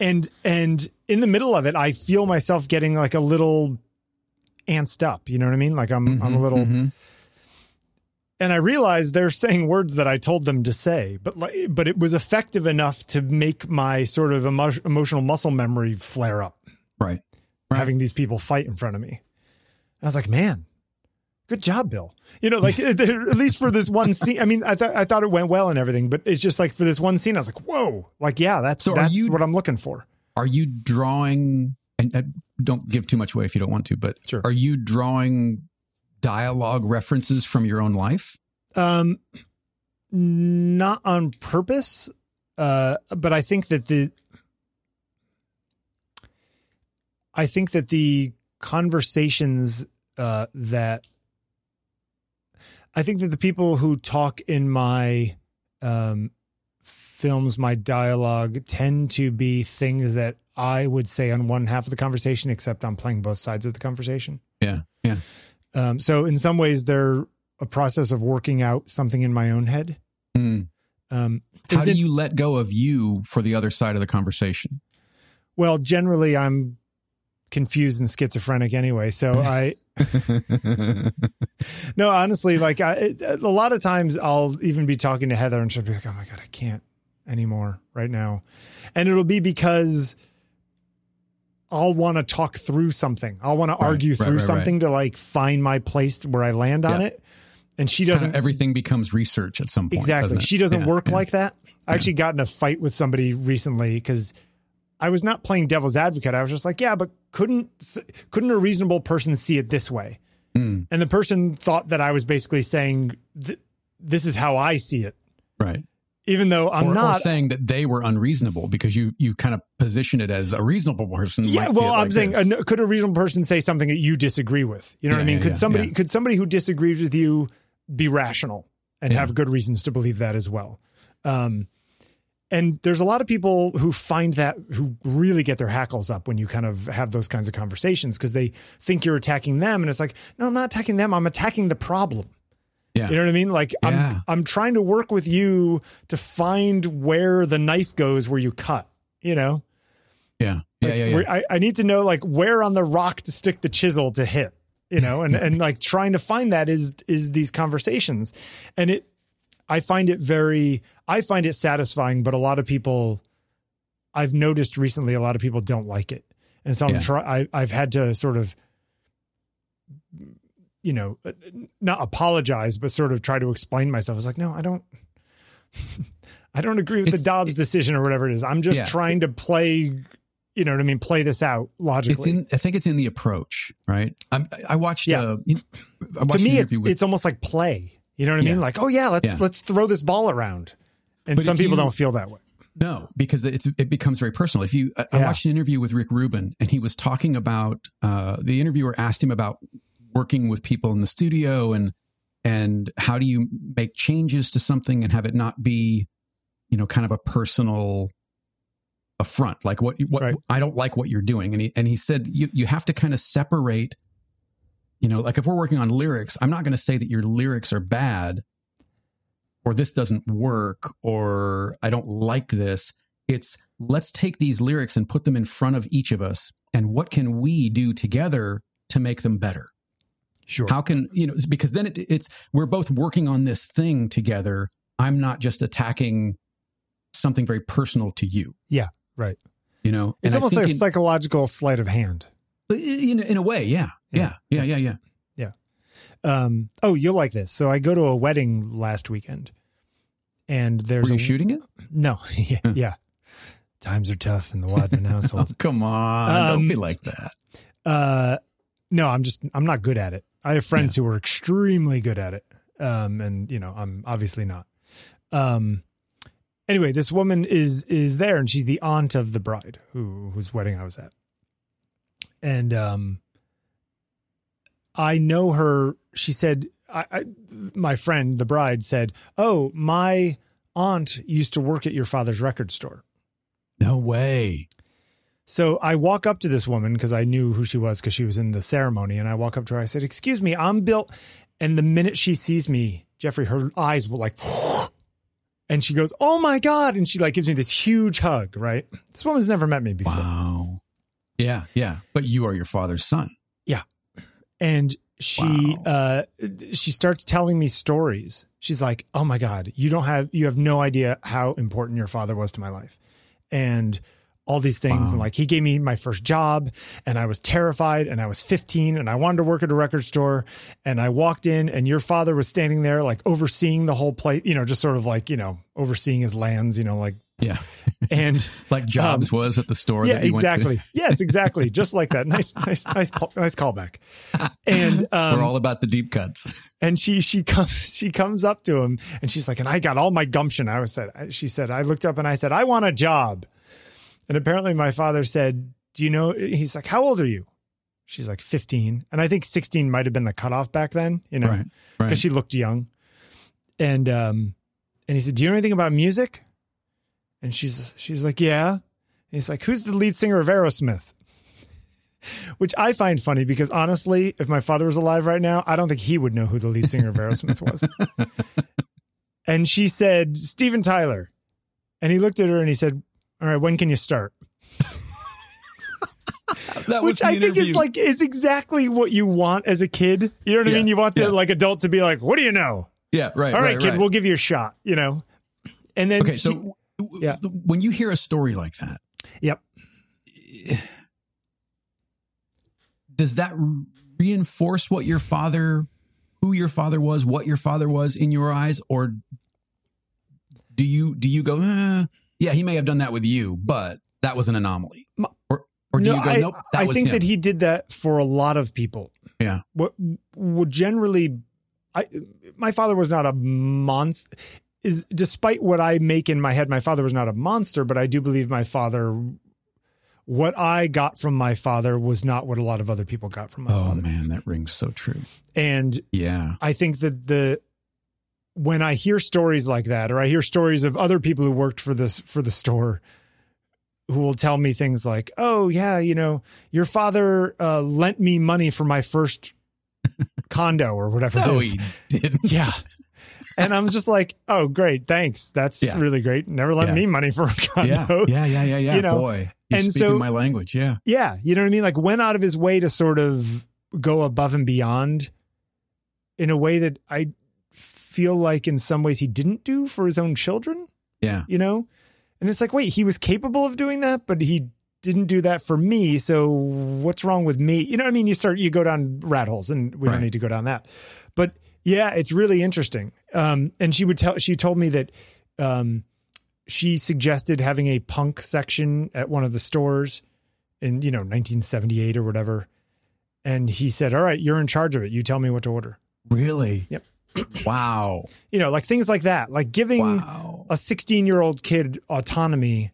And, and in the middle of it, I feel myself getting like a little antsed up. You know what I mean? Like I'm, I'm a Mhm, little, mhm. and I realized they're saying words that I told them to say, but like, but it was effective enough to make my sort of emo- emotional muscle memory flare up. right. Right. Having these people fight in front of me, I was like, man, good job, Bill. You know, like at least for this one scene. I mean, I thought I thought it went well and everything, but it's just like for this one scene, I was like, whoa, like yeah, that's So that's you- what I'm looking for. Are you drawing? And uh, don't give too much away if you don't want to, but Sure. are you drawing dialogue references from your own life? Um, not on purpose, uh, but I think that the, I think that the conversations uh, that, I think that the people who talk in my um, films, my dialogue, tend to be things that I would say on one half of the conversation, except I'm playing both sides of the conversation. Yeah, yeah. Um, so in some ways, they're a process of working out something in my own head. Hmm. Um, How do it- you let go of you for the other side of the conversation? Well, generally, I'm confused and schizophrenic anyway. So I, no, honestly, like I, it- a lot of times I'll even be talking to Heather and she'll be like, "Oh my god, I can't anymore right now," and it'll be because I'll want to talk through something. I'll want to argue right, through right, right. something to like find my place where I land on it. and she doesn't of everything becomes research at some point. exactly. doesn't? She doesn't Yeah, work yeah. like that. I actually got in a fight with somebody recently because I was not playing devil's advocate. I was just like, yeah, but couldn't couldn't a reasonable person see it this way? Mm, And the person thought that I was basically saying, "This is how I see it," right. even though I'm or, or not. saying that they were unreasonable because you you kind of position it as a reasonable person. yeah, might see well, it I'm like saying, this. uh, could a reasonable person say something that you disagree with? You know what I mean? yeah, could yeah, somebody yeah. could somebody who disagrees with you be rational and Yeah. have good reasons to believe that as well? Um, and there's a lot of people who find that who really get their hackles up when you kind of have those kinds of conversations because they think you're attacking them, and it's like, no, I'm not attacking them. I'm attacking the problem. Yeah. You know what I mean? Like Yeah. I'm I'm trying to work with you to find where the knife goes where you cut. You know, yeah, yeah, Like, yeah, yeah. I, I need to know like where on the rock to stick the chisel to hit. You know, and and like trying to find that is is these conversations, and it. I find it very. I find it satisfying, but a lot of people. I've noticed recently, a lot of people don't like it, and so I'm Yeah. try. I, I've had to sort of you know, not apologize, but sort of try to explain myself. I was like, no, I don't, I don't agree with It's- the Dobbs decision or whatever it is. I'm just Yeah. trying to play, you know what I mean? Play this out It's logically. in. I think it's in the approach, right? I'm, I watched. Yeah. Uh, I watched to me, it's, with- it's almost like play. You know what I Yeah. mean? Like, oh yeah, let's, Yeah. let's throw this ball around. And But some people you- don't feel that way. No, because it's it becomes very personal. If you, I, I watched an interview with Rick Rubin, and he was talking about uh, the interviewer asked him about working with people in the studio and and how do you make changes to something and have it not be, you know, kind of a personal affront. Like what what Right. I don't like what you're doing, and he and he said you you have to kind of separate. You know, like if we're working on lyrics, I'm not going to say that your lyrics are bad or this doesn't work or I don't like this. It's let's take these lyrics and put them in front of each of us and what can we do together to make them better? Sure. How can, you know, because then it, it's we're both working on this thing together. I'm not just attacking something very personal to you. Yeah, right. You know, it's almost like a in- psychological sleight of hand. in, in a way, yeah, yeah, yeah, yeah, yeah. Um, oh, you'll like this. So I go to a wedding last weekend and there's Were you a, shooting it? No, yeah, Huh. yeah. Times are tough in the Wadman Oh, household. come on, Um, don't be like that. Uh, no, I'm just I'm not good at it. I have friends who are extremely good at it, um, and you know I'm obviously not. Um, anyway, this woman is is there, and she's the aunt of the bride who whose wedding I was at, and um, I know her. She said, I, I my friend, the bride, said, "Oh, my aunt used to work at your father's record store." No way. So I walk up to this woman because I knew who she was because she was in the ceremony. And I walk up to her. I said, Excuse me, I'm Bill. And the minute she sees me, Jeffery, her eyes were like, and she goes, Oh my God. And she like gives me this huge hug, right? This woman's never met me before. Wow. Yeah, yeah. But you are your father's son. And she, Wow. uh, she starts telling me stories. She's like, Oh my God, you don't have, you have no idea how important your father was to my life. And, all these things. Wow. And like he gave me my first job and I was terrified and I was 15 and I wanted to work at a record store. And I walked in and your father was standing there like overseeing the whole place, you know, just sort of like, you know, overseeing his lands, you know, like, Yeah. and like Jobs was at the store Um, yeah, exactly. went to. yes, exactly. Just like that. Nice, nice, nice, call- nice callback. And, um, We're all about the deep cuts. and she she comes she comes up to him and she's like and i got all my gumption i was said she said i looked up and i said i want a job and apparently my father said do you know he's like how old are you she's like 15 and i think 16 might have been the cutoff back then you know Right. because Right. she looked young and um and he said do you know anything about music and she's she's like yeah and he's like who's the lead singer of aerosmith which I find funny because honestly, if my father was alive right now, I don't think he would know who the lead singer of Aerosmith was. and she said, Steven Tyler. And he looked at her and he said, All right, when can you start? that was Which I think is like is exactly what you want as a kid. You know what I mean? You want the yeah. like adult to be like, What do you know? yeah, right. All right, right, kid, right. we'll give you a shot, you know? And then okay, she- so yeah. when you hear a story like that, Yep. does that reinforce what your father who your father was, what your father was in your eyes, or do you do you go, eh, yeah, he may have done that with you, but that was an anomaly, or or do no, you go, I, nope, that I think him. that he did that for a lot of people. Yeah. What would generally, I my father was not a monster. Is despite what I make in my head, my father was not a monster, but I do believe my father. What I got from my father was not what a lot of other people got from my oh father, man, that rings so true. and Yeah, I think that the when I hear stories like that, or I hear stories of other people who worked for this for the store, who will tell me things like, "Oh yeah, you know, your father uh, lent me money for my first condo or whatever." no, he didn't. Yeah. And I'm just like, oh, great, thanks. That's Yeah. really great. Never lent Yeah. me money for a Yeah, condo. yeah, yeah, yeah, yeah. You know, Boy, you're and speaking so- my language. Yeah, Yeah, you know what I mean? Like went out of his way to sort of go above and beyond in a way that I feel like in some ways he didn't do for his own children, yeah. you know? And it's like, wait, he was capable of doing that, but he didn't do that for me. So what's wrong with me? You know what I mean? You start you go down rat holes and we Right. don't need to go down that. But yeah, it's really interesting. Um and she would tell she told me that um she suggested having a punk section at one of the stores in, you know, 1978 or whatever. And he said, "All right, you're in charge of it. You tell me what to order." Really? Yep. wow. You know, like things like that. Like giving Wow. a 16 year old kid autonomy.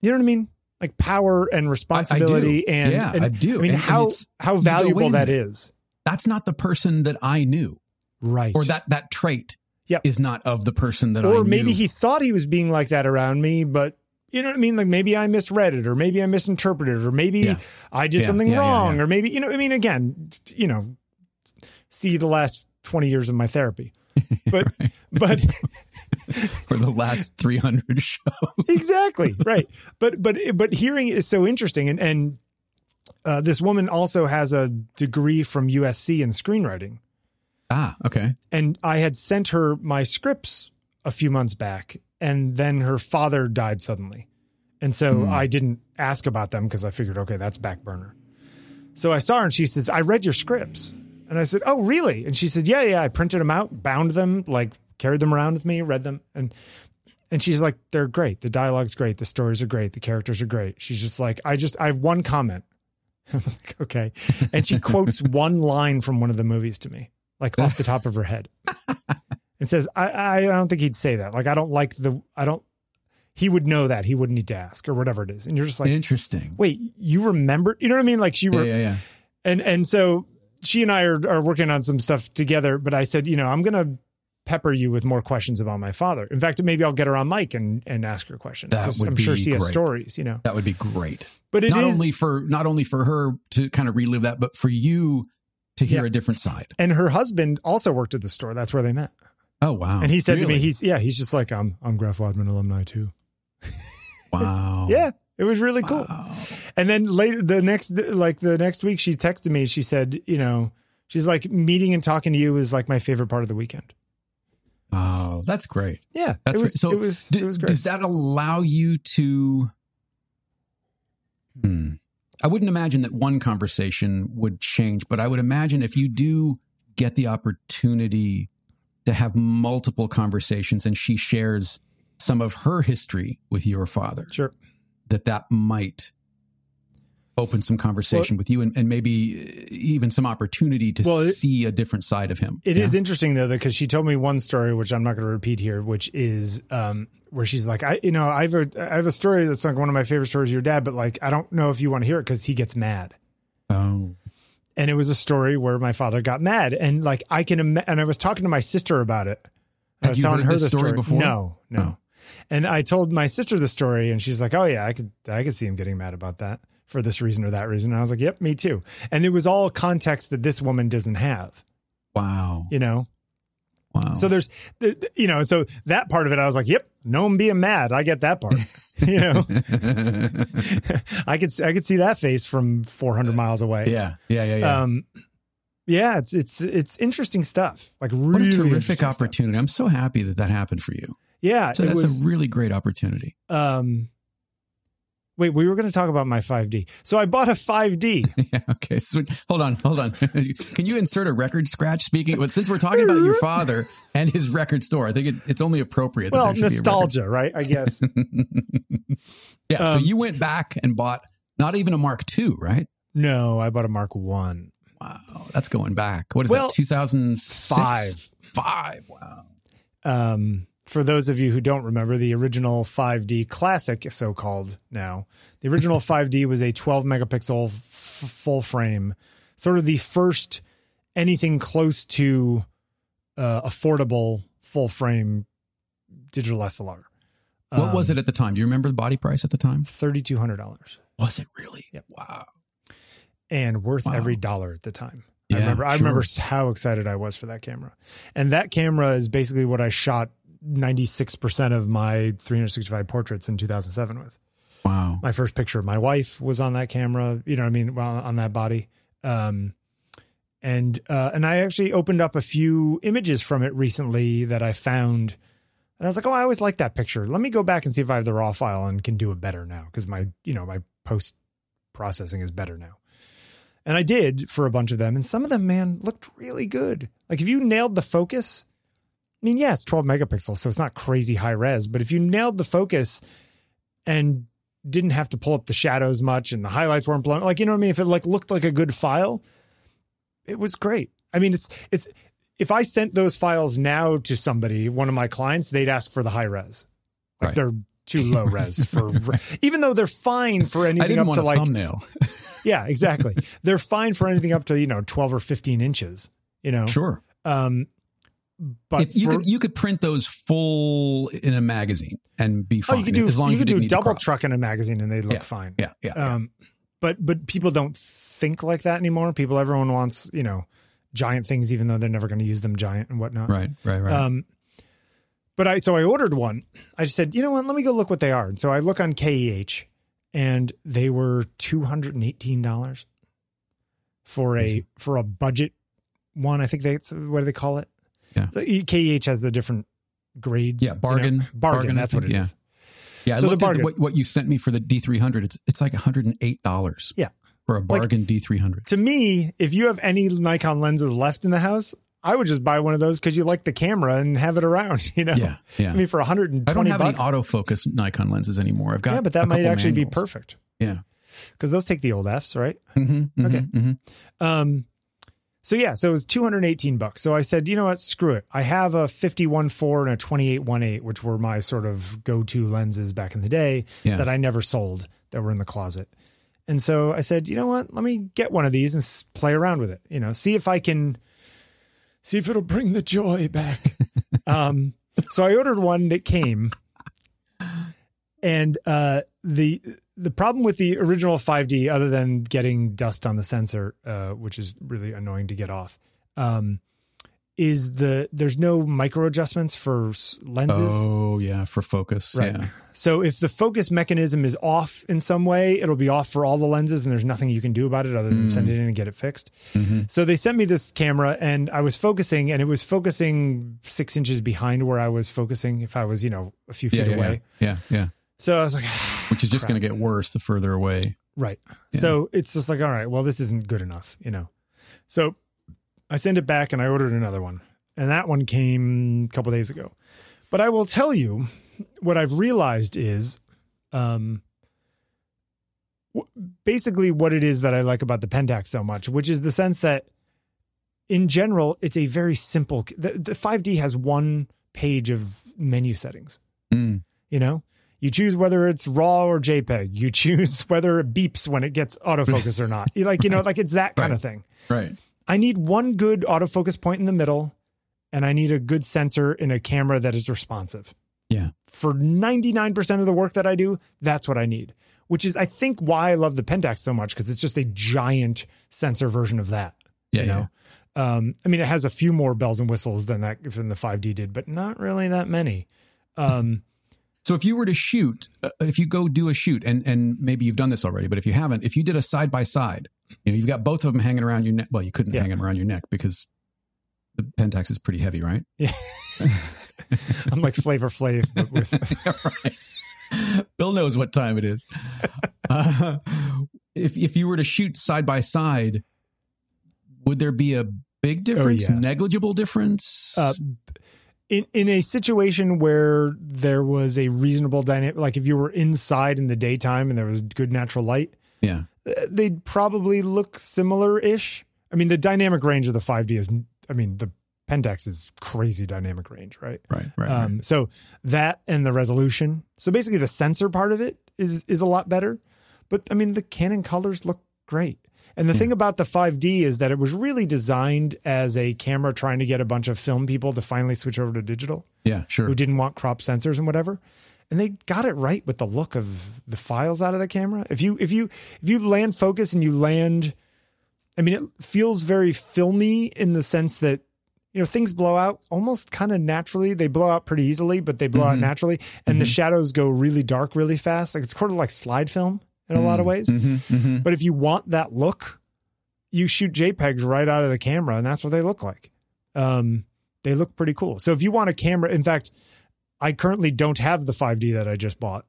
You know what I mean? Like power and responsibility and yeah, and, I do. I mean And- and how it's- how valuable that is. That's not the person that I knew, Right. or that that trait Yep. is not of the person that I knew. or maybe he thought he was being like that around me, but you know what I mean? Like maybe I misread it, or maybe I misinterpreted it, or maybe Yeah. I did Yeah, something yeah, wrong, or maybe, you know, I mean, again, you know, see the last 20 years of my therapy. But, Right. but for the last 300 shows. exactly right but but but hearing it is so interesting and and uh, this woman also has a degree from usc in screenwriting. Ah, okay. and i had sent her my scripts a few months back and then her father died suddenly. And so Hmm. i didn't ask about them because i figured okay that's back burner. So i saw her and she says i read your scripts. And i said oh really? And she said yeah yeah i printed them out bound them like carried them around with me read them. And and she's like they're great. The dialogue's great. The stories are great. The characters are great. She's just like i just i have one comment like, okay and she quotes one line from one of the movies to me like off the top of her head and says I, I don't think he'd say that like i don't like the i don't he would know that he wouldn't need to ask or whatever it is and you're just like Interesting. wait you remember you know what i mean like she Yeah, were yeah, yeah. and and so she and I are, are working on some stuff together. But I said, you know, I'm gonna pepper you with more questions about my father. In fact, maybe I'll get her on mic and and ask her questions. That would I'm sure be she has stories, you know. That would be great. But it is, not only for not only for her to kind of relive that, but for you to hear Yeah. a different side. and her husband also worked at the store. That's where they met. Oh wow! and he said to me, he's yeah, he's just like I'm I'm Graf Wadman alumni too. wow, Yeah, it was really cool. Wow. And then later, the next like the next week, she texted me. She said, you know, she's like meeting and talking to you is like my favorite part of the weekend. Oh, that's great. Yeah, That's it was. great. so. it was. it was great. Does that allow you to? Hmm. I wouldn't imagine that one conversation would change, but I would imagine if you do get the opportunity to have multiple conversations and she shares some of her history with your father, sure. that that might open some conversation with you and, and maybe even some opportunity to Well, it- see a different side of him. It Yeah? is interesting though, because she told me one story, which I'm not going to repeat here, which is um, where she's like, I, you know, I have a, I have a story that's like one of my favorite stories of your dad, but like, I don't know if you want to hear it because he gets mad. Oh, And it was a story where my father got mad, and like I can, ima- and I was talking to my sister about it. I was you telling heard her the story story before? No, no. Oh. And I told my sister the story, and she's like, "Oh yeah, I could, I could see him getting mad about that for this reason or that reason." And I was like, "Yep, me too." And it was all context that this woman doesn't have, wow. you know. Wow. So there's, you know, so that part of it, I was like, "Yep, no one being mad. I get that part." you know, I could, I could see that face from 400 miles away. yeah. Yeah. Yeah. Yeah. Um, yeah, it's it's it's interesting stuff. Like what really a terrific interesting stuff. opportunity. I'm so happy that that happened for you. Yeah, So that's was. a really great opportunity. um, Wait, we were going to talk about my 5D. So I bought a 5D. yeah. Okay. So hold on, hold on. Can you insert a record scratch? Speaking, well, since we're talking about your father and his record store, I think it, it's only appropriate. Well, nostalgia, right? I guess. yeah. Um, so you went back and bought not even a Mark II, right? No, I bought a Mark One. Wow, that's going back. What is well, that? Two thousand five. Five. Wow. Um, for those of you who don't remember, the original 5D classic, so called now, the original 5D was a 12 megapixel f- full frame, sort of the first anything close to uh, affordable full frame digital SLR. What um, was it at the time? Do you remember the body price at the time? $3,200. Was it really? Yep. Wow. And worth wow. every dollar at the time. Yeah, I remember. I remember how excited I was for that camera, and that camera is basically what I shot 96% of my 365 portraits in 2007 with. Wow. My first picture of my wife was on that camera, you know I mean, well, on that body. Um, and uh, and I actually opened up a few images from it recently that I found and I was like, "Oh, I always liked that picture. Let me go back and see if I have the raw file and can do it better now because my, you know, my post processing is better now." And I did for a bunch of them, and some of them, man, looked really good. Like if you nailed the focus, mean, yeah, it's 12 megapixels, so it's not crazy high res, but if you nailed the focus and didn't have to pull up the shadows much and the highlights weren't blown, like you know what I mean? If it like looked like a good file, it was great. I mean, it's it's if I sent those files now to somebody, one of my clients, they'd ask for the high res. Like right. they're too low res for even though they're fine for anything up to like thumbnail. yeah, exactly. They're fine for anything up to, you know, 12 or 15 inches, you know. Sure. Um but if you for, could you could print those full in a magazine and be fine. Oh, you could do as long you as you could do double truck in a magazine and they look yeah, fine. Yeah, yeah, um, yeah. But but people don't think like that anymore. People, everyone wants you know giant things, even though they're never going to use them giant and whatnot. Right, right, right. Um, but I so I ordered one. I just said, you know what? Let me go look what they are. And so I look on KEH, and they were two hundred and eighteen dollars for a for a budget one. I think that's what do they call it? Yeah. The KEH has the different grades. Yeah, bargain. You know? bargain, bargain. That's what it yeah. is. Yeah, I so looked at what, what you sent me for the D300. It's it's like $108. Yeah. For a bargain like, D300. To me, if you have any Nikon lenses left in the house, I would just buy one of those because you like the camera and have it around. You know, yeah, yeah. I mean, for 120 I don't have bucks, any autofocus Nikon lenses anymore. I've got yeah, but that might actually manuals. be perfect. Yeah, because those take the old Fs, right? Mm-hmm, mm-hmm, okay. Mm-hmm. Um, so yeah, so it was 218 bucks. So I said, you know what, screw it. I have a 51.4 and a 28.18, which were my sort of go-to lenses back in the day yeah. that I never sold that were in the closet. And so I said, you know what, let me get one of these and play around with it. You know, see if I can see if it'll bring the joy back. um, so I ordered one that came, and uh, the the problem with the original 5D, other than getting dust on the sensor, uh, which is really annoying to get off, um, is the there's no micro adjustments for lenses. Oh yeah, for focus. Right. Yeah. So if the focus mechanism is off in some way, it'll be off for all the lenses, and there's nothing you can do about it other than mm. send it in and get it fixed. Mm-hmm. So they sent me this camera, and I was focusing, and it was focusing six inches behind where I was focusing. If I was, you know, a few feet yeah, yeah, away. Yeah. yeah, yeah. So I was like, which is just going to get worse the further away. Right. Yeah. So it's just like, all right, well, this isn't good enough, you know. So I sent it back and I ordered another one. And that one came a couple days ago. But I will tell you what I've realized is um basically what it is that I like about the Pentax so much, which is the sense that in general, it's a very simple the, the 5D has one page of menu settings. Mm. You know, you choose whether it's raw or JPEG. You choose whether it beeps when it gets autofocus or not. Like, you know, like it's that kind right. of thing. Right. I need one good autofocus point in the middle and I need a good sensor in a camera that is responsive. Yeah. For 99% of the work that I do, that's what I need, which is, I think, why I love the Pentax so much because it's just a giant sensor version of that. Yeah. You know? Yeah. Um, I mean, it has a few more bells and whistles than that than the 5D did, but not really that many. Um, so if you were to shoot, uh, if you go do a shoot, and and maybe you've done this already, but if you haven't, if you did a side by side, you know, you've got both of them hanging around your neck. Well, you couldn't yeah. hang them around your neck because the Pentax is pretty heavy, right? Yeah. I'm like Flavor Flav, but with right. Bill knows what time it is. Uh, if if you were to shoot side by side, would there be a big difference? Oh, yeah. Negligible difference? Uh, in in a situation where there was a reasonable dynamic, like if you were inside in the daytime and there was good natural light, yeah, uh, they'd probably look similar ish. I mean, the dynamic range of the 5D is, I mean, the Pentax is crazy dynamic range, right? right, right. Um, right. so that and the resolution. So basically, the sensor part of it is is a lot better. But I mean, the Canon colors look great. And the Yeah. thing about the 5D is that it was really designed as a camera trying to get a bunch of film people to finally switch over to digital Yeah, sure. who didn't want crop sensors and whatever. And they got it right with the look of the files out of the camera. If you if you if you land focus and you land I mean it feels very filmy in the sense that you know things blow out almost kind of naturally. They blow out pretty easily, but they blow out Mhm. naturally and the Mhm. shadows go really dark really fast. Like it's sort of like slide film in a lot of ways. Mhm, mhm. But if you want that look, you shoot JPEGs right out of the camera, and that's what they look like. Um, they look pretty cool. So if you want a camera, in fact, I currently don't have the 5D that I just bought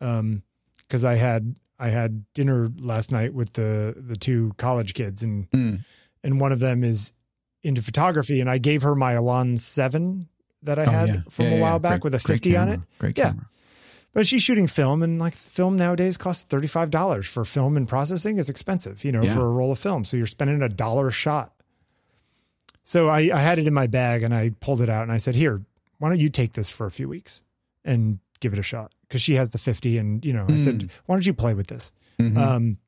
because I had I had dinner last night with the the two college kids, and Mm. and one of them is into photography, and I gave her my Elan Seven that I Oh, had yeah. from Yeah, a while yeah. back Great- with a great 50 on it. Great Yeah. camera. But she's shooting film, and like film nowadays costs thirty five dollars for film and processing. is expensive, you know, Yeah. for a roll of film. So you're spending a dollar a shot. So I, I had it in my bag, and I pulled it out, and I said, "Here, why don't you take this for a few weeks and give it a shot?" Because she has the fifty, and you know, I said, Mm. "Why don't you play with this?" Mhm. Um,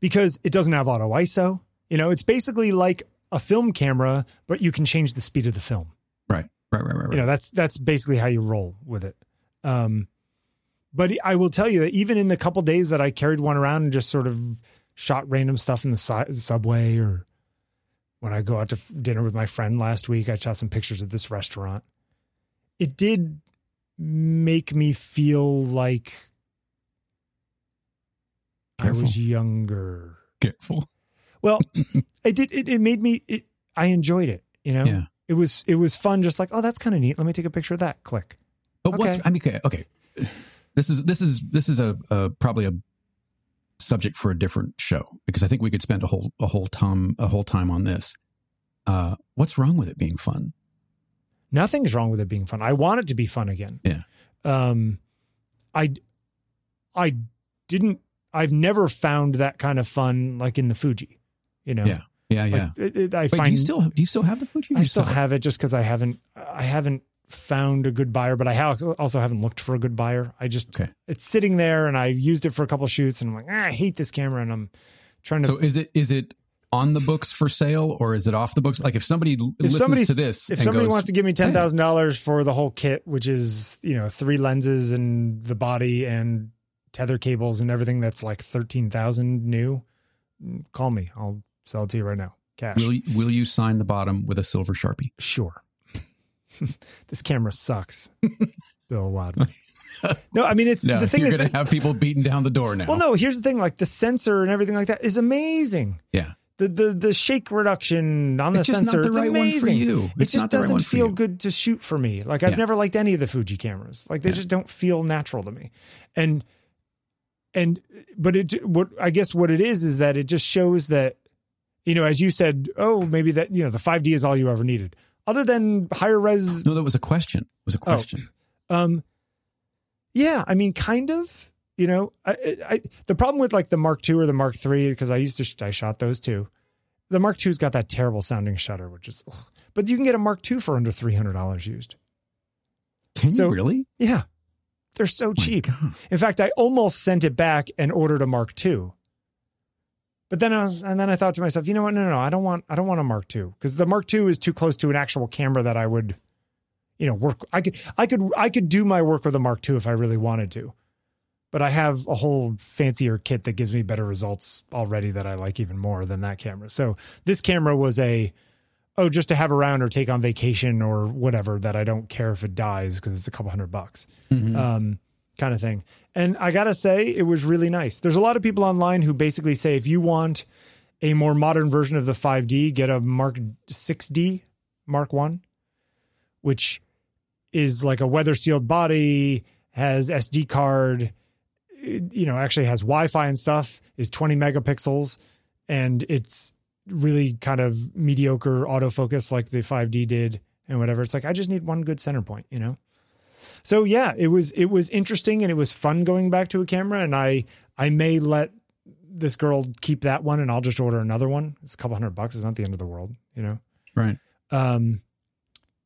because it doesn't have auto ISO. You know, it's basically like a film camera, but you can change the speed of the film right, right, right, right, right. you know that's that's basically how you roll with it um but i will tell you that even in the couple days that i carried one around and just sort of shot random stuff in the si- subway or when i go out to f- dinner with my friend last week i shot some pictures of this restaurant. It did make me feel like i was younger. Careful. well it did it, it made me it, i enjoyed it you know? Yeah. it was it was fun just like oh that's kind of neat. Let me take a picture of that. Click. But what's I mean, okay, okay. This is this is this is a, a probably a subject for a different show because I think we could spend a whole a whole time a whole time on this. Uh, what's wrong with it being fun? nothing's wrong with it being fun. I want it to be fun again. Yeah. Um, I, I didn't. I've never found that kind of fun like in the Fuji. You know. Yeah, yeah, yeah. Like, it- it- I Wait, find do you still do you still have the Fuji? I still have it just because I haven't. I haven't found a good buyer, but I have also haven't looked for a good buyer. I just Okay. it's sitting there, and I used it for a couple shoots, and I'm like, ah, I hate this camera, and I'm trying to. So is it is it on the books for sale or is it off the books? Like if somebody if listens somebody to this, if somebody goes, wants to give me ten thousand dollars for the whole kit, which is you know three lenses and the body and tether cables and everything, that's like thirteen thousand new. Call me. I'll sell it to you right now. Cash. will you, will you sign the bottom with a silver sharpie? Sure. this camera sucks, Bill Wadman. No, I mean it's No, the thing you're is going to have people beating down the door now. well, no. Here's the thing: like the sensor and everything like that is amazing. Yeah. The the the shake reduction on the It's sensor, the it's right amazing. you. It just not doesn't feel good to shoot for me. Like I've Yeah. never liked any of the Fuji cameras. Like they Yeah. just don't feel natural to me. And and but it what I guess what it is is that it just shows that you know as you said, oh maybe that you know the 5D is all you ever needed. Other than higher res no, that was a question. It was a Oh. question. um yeah, I mean kind of you know, I, I the problem with like the Mark II or the Mark III because I used to sh- I shot those too. The Mark II's got that terrible sounding shutter, which is, ugh. but you can get a Mark II for under three hundred dollars used. Can So- you really? Yeah, they're so cheap. God. In fact, I almost sent it back and ordered a Mark II. But then I was, and then I thought to myself, you know what? No, no, no. I don't want, I don't want a Mark II because the Mark II is too close to an actual camera that I would, you know, work. I could, I could, I could do my work with a Mark II if I really wanted to. But I have a whole fancier kit that gives me better results already that I like even more than that camera. So this camera was a, oh, just to have around or take on vacation or whatever that I don't care if it dies because it's a couple hundred bucks Mhm. um, kind of thing. And I gotta say, it was really nice. There's a lot of people online who basically say if you want a more modern version of the 5D, get a Mark 6D, Mark One, which is like a weather sealed body, has SD card, you know, actually has Wi-Fi and stuff. Is 20 megapixels, and it's really kind of mediocre autofocus like the 5D did and whatever. It's like I just need one good center point, you know. So yeah, it was it was interesting and it was fun going back to a camera. And I I may let this girl keep that one and I'll just order another one. It's a couple hundred bucks. It's not the end of the world, you know. Right. Um,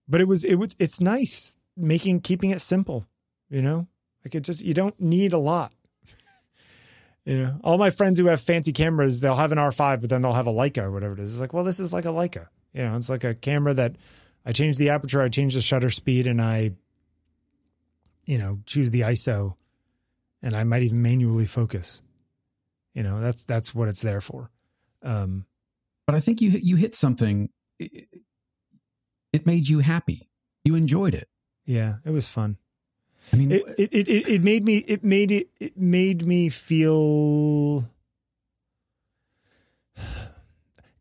but it was it was it's nice making keeping it simple, you know. Like it just you don't need a lot. you know, all my friends who have fancy cameras, they'll have an R5, but then they'll have a Leica or whatever it is. It's like, well, this is like a Leica. You know, it's like a camera that I change the aperture, I change the shutter speed, and I, you know, choose the ISO, and I might even manually focus. You know, that's that's what it's there for. Um, but I think you you hit something. It, it made you happy. You enjoyed it. Yeah, it was fun. I mean, it it, it, it made me it made it it made me feel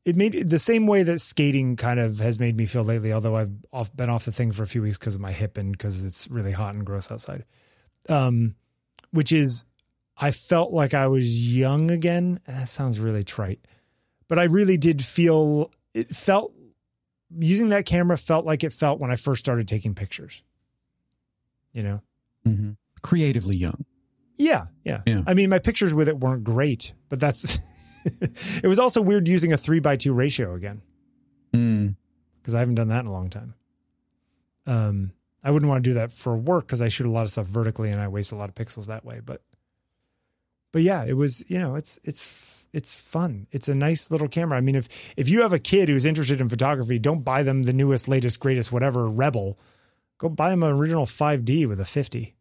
it made the same way that skating kind of has made me feel lately. Although I've off, been off the thing for a few weeks because of my hip and because it's really hot and gross outside. Um, which is, I felt like I was young again. That sounds really trite, but I really did feel it felt using that camera felt like it felt when I first started taking pictures. You know, mm-hmm. creatively young. Yeah, yeah, yeah. I mean, my pictures with it weren't great, but that's it was also weird using a three by two ratio again. Mm. Because I haven't done that in a long time. Um, I wouldn't want to do that for work because I shoot a lot of stuff vertically and I waste a lot of pixels that way. But, but yeah, it was you know it's it's it's fun. It's a nice little camera. I mean, if if you have a kid who's interested in photography, don't buy them the newest, latest, greatest, whatever Rebel. Go buy them an original 5D with a 50.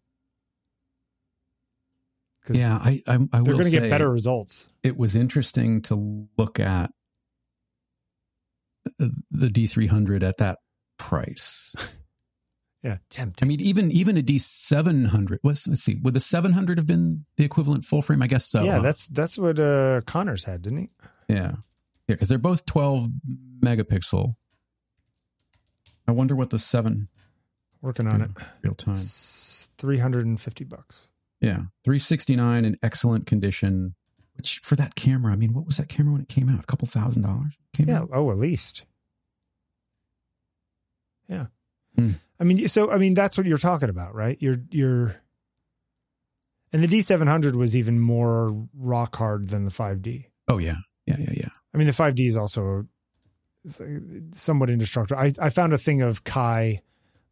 Yeah, I I, I they're going to get better results. It was interesting to look at the D300 at that price. yeah, tempting. I mean, even even a D700. Let's let's see. Would the 700 have been the equivalent full frame? I guess so. Yeah, huh? that's that's what uh, Connors had, didn't he? Yeah, yeah, because they're both 12 megapixel. I wonder what the seven. Working on it. Real time. Three hundred and fifty bucks. Yeah, 369 in excellent condition. Which for that camera, I mean, what was that camera when it came out? A couple thousand dollars? Came yeah. Out? Oh, at least. Yeah. Hmm. I mean, so I mean, that's what you're talking about, right? You're you're, and the D700 was even more rock hard than the 5D. Oh yeah, yeah, yeah, yeah. I mean, the 5D is also somewhat indestructible. I I found a thing of Kai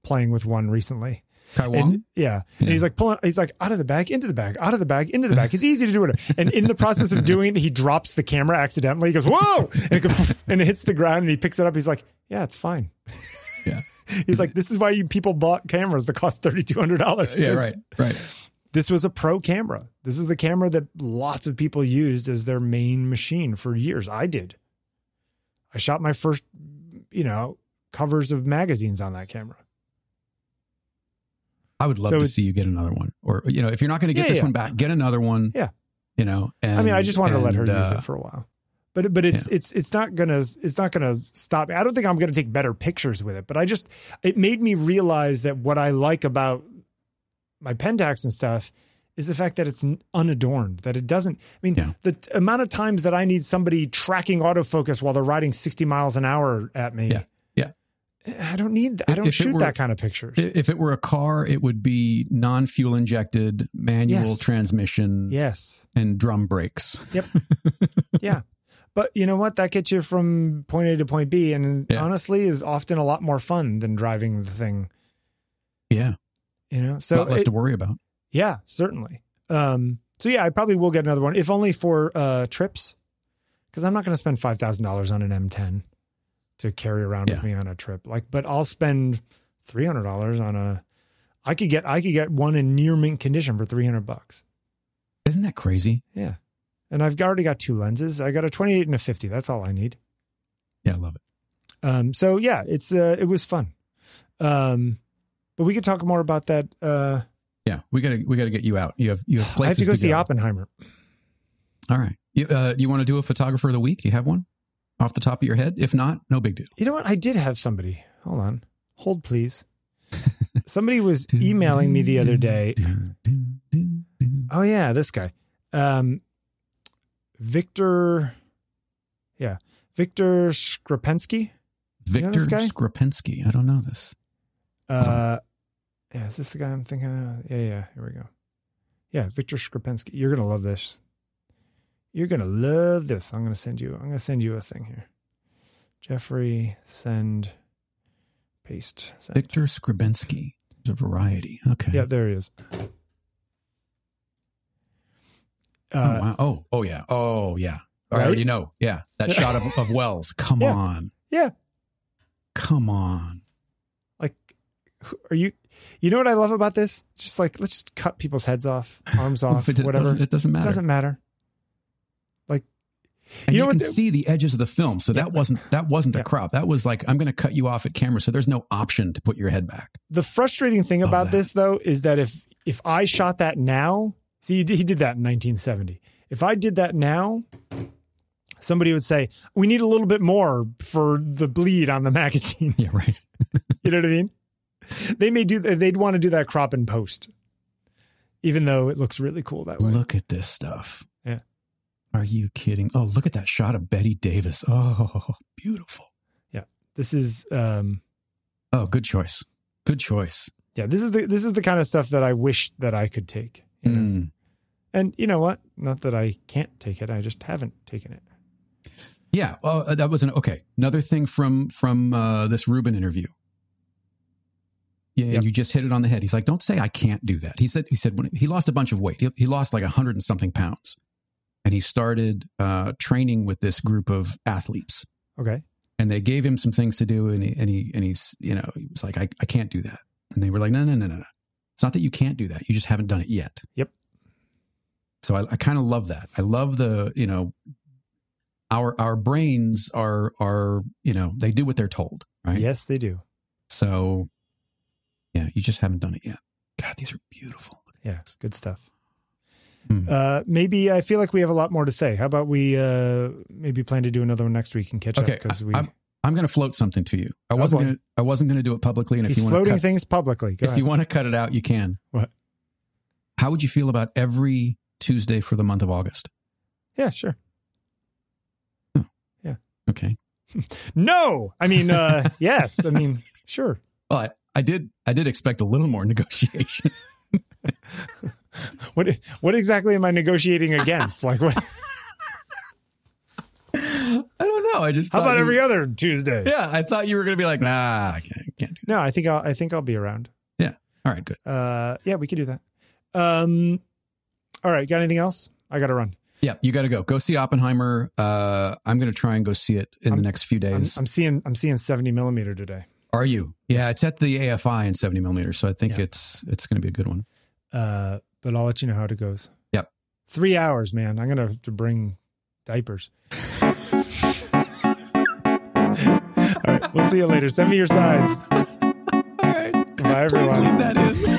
playing with one recently Kai Wong? And, yeah. yeah. And he's like pulling, he's like out of the bag, into the bag, out of the bag, into the bag. It's easy to do it. And in the process of doing it, he drops the camera accidentally. He goes, whoa! And it, goes, and it hits the ground and he picks it up. He's like, yeah, it's fine. Yeah. he's like, this is why you people bought cameras that cost $3,200. Yeah, right, right. This was a pro camera. This is the camera that lots of people used as their main machine for years. I did. I shot my first, you know, covers of magazines on that camera. I would love so to see you get another one, or you know, if you're not going to get yeah, this yeah. one back, get another one. Yeah, you know. And, I mean, I just wanted and, to let her uh, use it for a while, but but it's yeah. it's it's not gonna it's not gonna stop. I don't think I'm gonna take better pictures with it, but I just it made me realize that what I like about my Pentax and stuff is the fact that it's unadorned, that it doesn't. I mean, yeah. the t- amount of times that I need somebody tracking autofocus while they're riding 60 miles an hour at me. Yeah. I don't need. I don't if shoot were, that kind of pictures. If it were a car, it would be non-fuel injected, manual yes. transmission. Yes, and drum brakes. Yep. yeah, but you know what? That gets you from point A to point B, and yeah. honestly, is often a lot more fun than driving the thing. Yeah, you know, so a lot less it, to worry about. Yeah, certainly. Um, so yeah, I probably will get another one, if only for uh, trips, because I'm not going to spend five thousand dollars on an M10 to carry around Yeah. with me on a trip. Like, but I'll spend three hundred dollars on a. I could get I could get one in near mint condition for three hundred bucks. Isn't that crazy? Yeah, and I've already got two lenses. I got a twenty eight and a fifty. That's all I need. Yeah, I love it. Um, so yeah, it's uh, it was fun. Um, but we could talk more about that. Uh, Yeah, we gotta we gotta get you out. You have you have places. I have to go see go. Oppenheimer. All right. You uh, you want to do a photographer of the week? Do you have one off the top of your head? If not, no big deal. You know what? I did have somebody. Hold on. Hold, please. somebody was emailing me the other day. Oh yeah, this guy, um, Victor. Yeah, Victor Skrebneski. You know Victor guy? Skrebneski. I don't know this. Uh, yeah, is this the guy I'm thinking of? Yeah, yeah. Here we go. Yeah, Victor Skrebneski. You're gonna love this. You're gonna love this. I'm gonna send you. I'm gonna send you a thing here. Jeffrey, send, paste. Send. Victor. There's a variety. Okay. Yeah, there he is. oh, Uh, wow. oh, oh, yeah. Oh, yeah. I Right? already know. Yeah. That shot of, of Welles. Come Yeah. on. yeah. Come on. Like, are you? You know what I love about this? Just like let's just cut people's heads off, arms off, it, whatever. Doesn't, it doesn't matter. It doesn't matter. And you you, know can the- see the edges of the film. So Yeah. that wasn't that wasn't Yeah. a crop. That was like I'm going to cut you off at camera. So there's no option to put your head back. the frustrating thing Love about that. this though is that if if I shot that now, see he did, he did that in 1970. If I did that now, somebody would say we need a little bit more for the bleed on the magazine. Yeah. Right. you know what I mean? They may do they'd want to do that crop in post, even though it looks really cool that way. Look at this stuff. Are you kidding? Oh, look at that shot of Bette Davis. Oh, beautiful. Yeah. This is um Oh, good choice. Good choice. yeah this is the this is the kind of stuff that I wish that I could take. you know? Mm. And you know what? Not that I can't take it. I just haven't taken it. Yeah, well, uh, that was an okay. Another thing from from uh, this Rubin interview. Yeah, Yep. and you just hit it on the head. He's like, "Don't say I can't do that." He said. He said when he lost a bunch of weight. He, he lost like a hundred and something pounds, and he started uh, training with this group of athletes. Okay. And they gave him some things to do, and he and he and he's you know he was like, "I I can't do that." And they were like, "No, no, no, no, no. It's not that you can't do that. You just haven't done it yet." Yep. So I, I kind of love that. I love the you know our our brains are are you know they do what they're told, right? Yes, they do. So yeah, you just haven't done it yet. God, these are beautiful. Yeah, good stuff. Hmm. Uh, maybe I feel like we have a lot more to say. How about we uh, maybe plan to do another one next week and catch Okay, up because we I'm I'm going to float something to you. I Oh, wasn't to I wasn't going to do it publicly, and if he's you want to floating cut, things publicly. Go if ahead. you want to cut it out, you can. What? How would you feel about every Tuesday for the month of August? yeah, sure. Yeah. Okay. No, I mean, uh, yes, I mean, sure. I, I did I did expect a little more negotiation. What what exactly am I negotiating against? Like, what? I don't know. I just How about you- every other Tuesday? Yeah, I thought you were going to be like, nah, I can't, can't do No, I think I'll I think I'll be around. Yeah. All right, good. Uh, yeah, we could do that. Um, all right, got anything else? I got to run. Yeah, you got to go. Go see Oppenheimer. Uh, I'm going to try and go see it in the I'm- next few I'm, days. I'm seeing I'm seeing 70 millimeter today. Are you? Yeah, it's at the AFI in 70 millimeter, so I think Yeah. it's it's going to be a good one. Uh, but I'll let you know how it goes. Yep. Three hours, man. I'm gonna have to bring diapers. All right, we'll see you later. Send me your sides. All right. Bye, everyone. that in.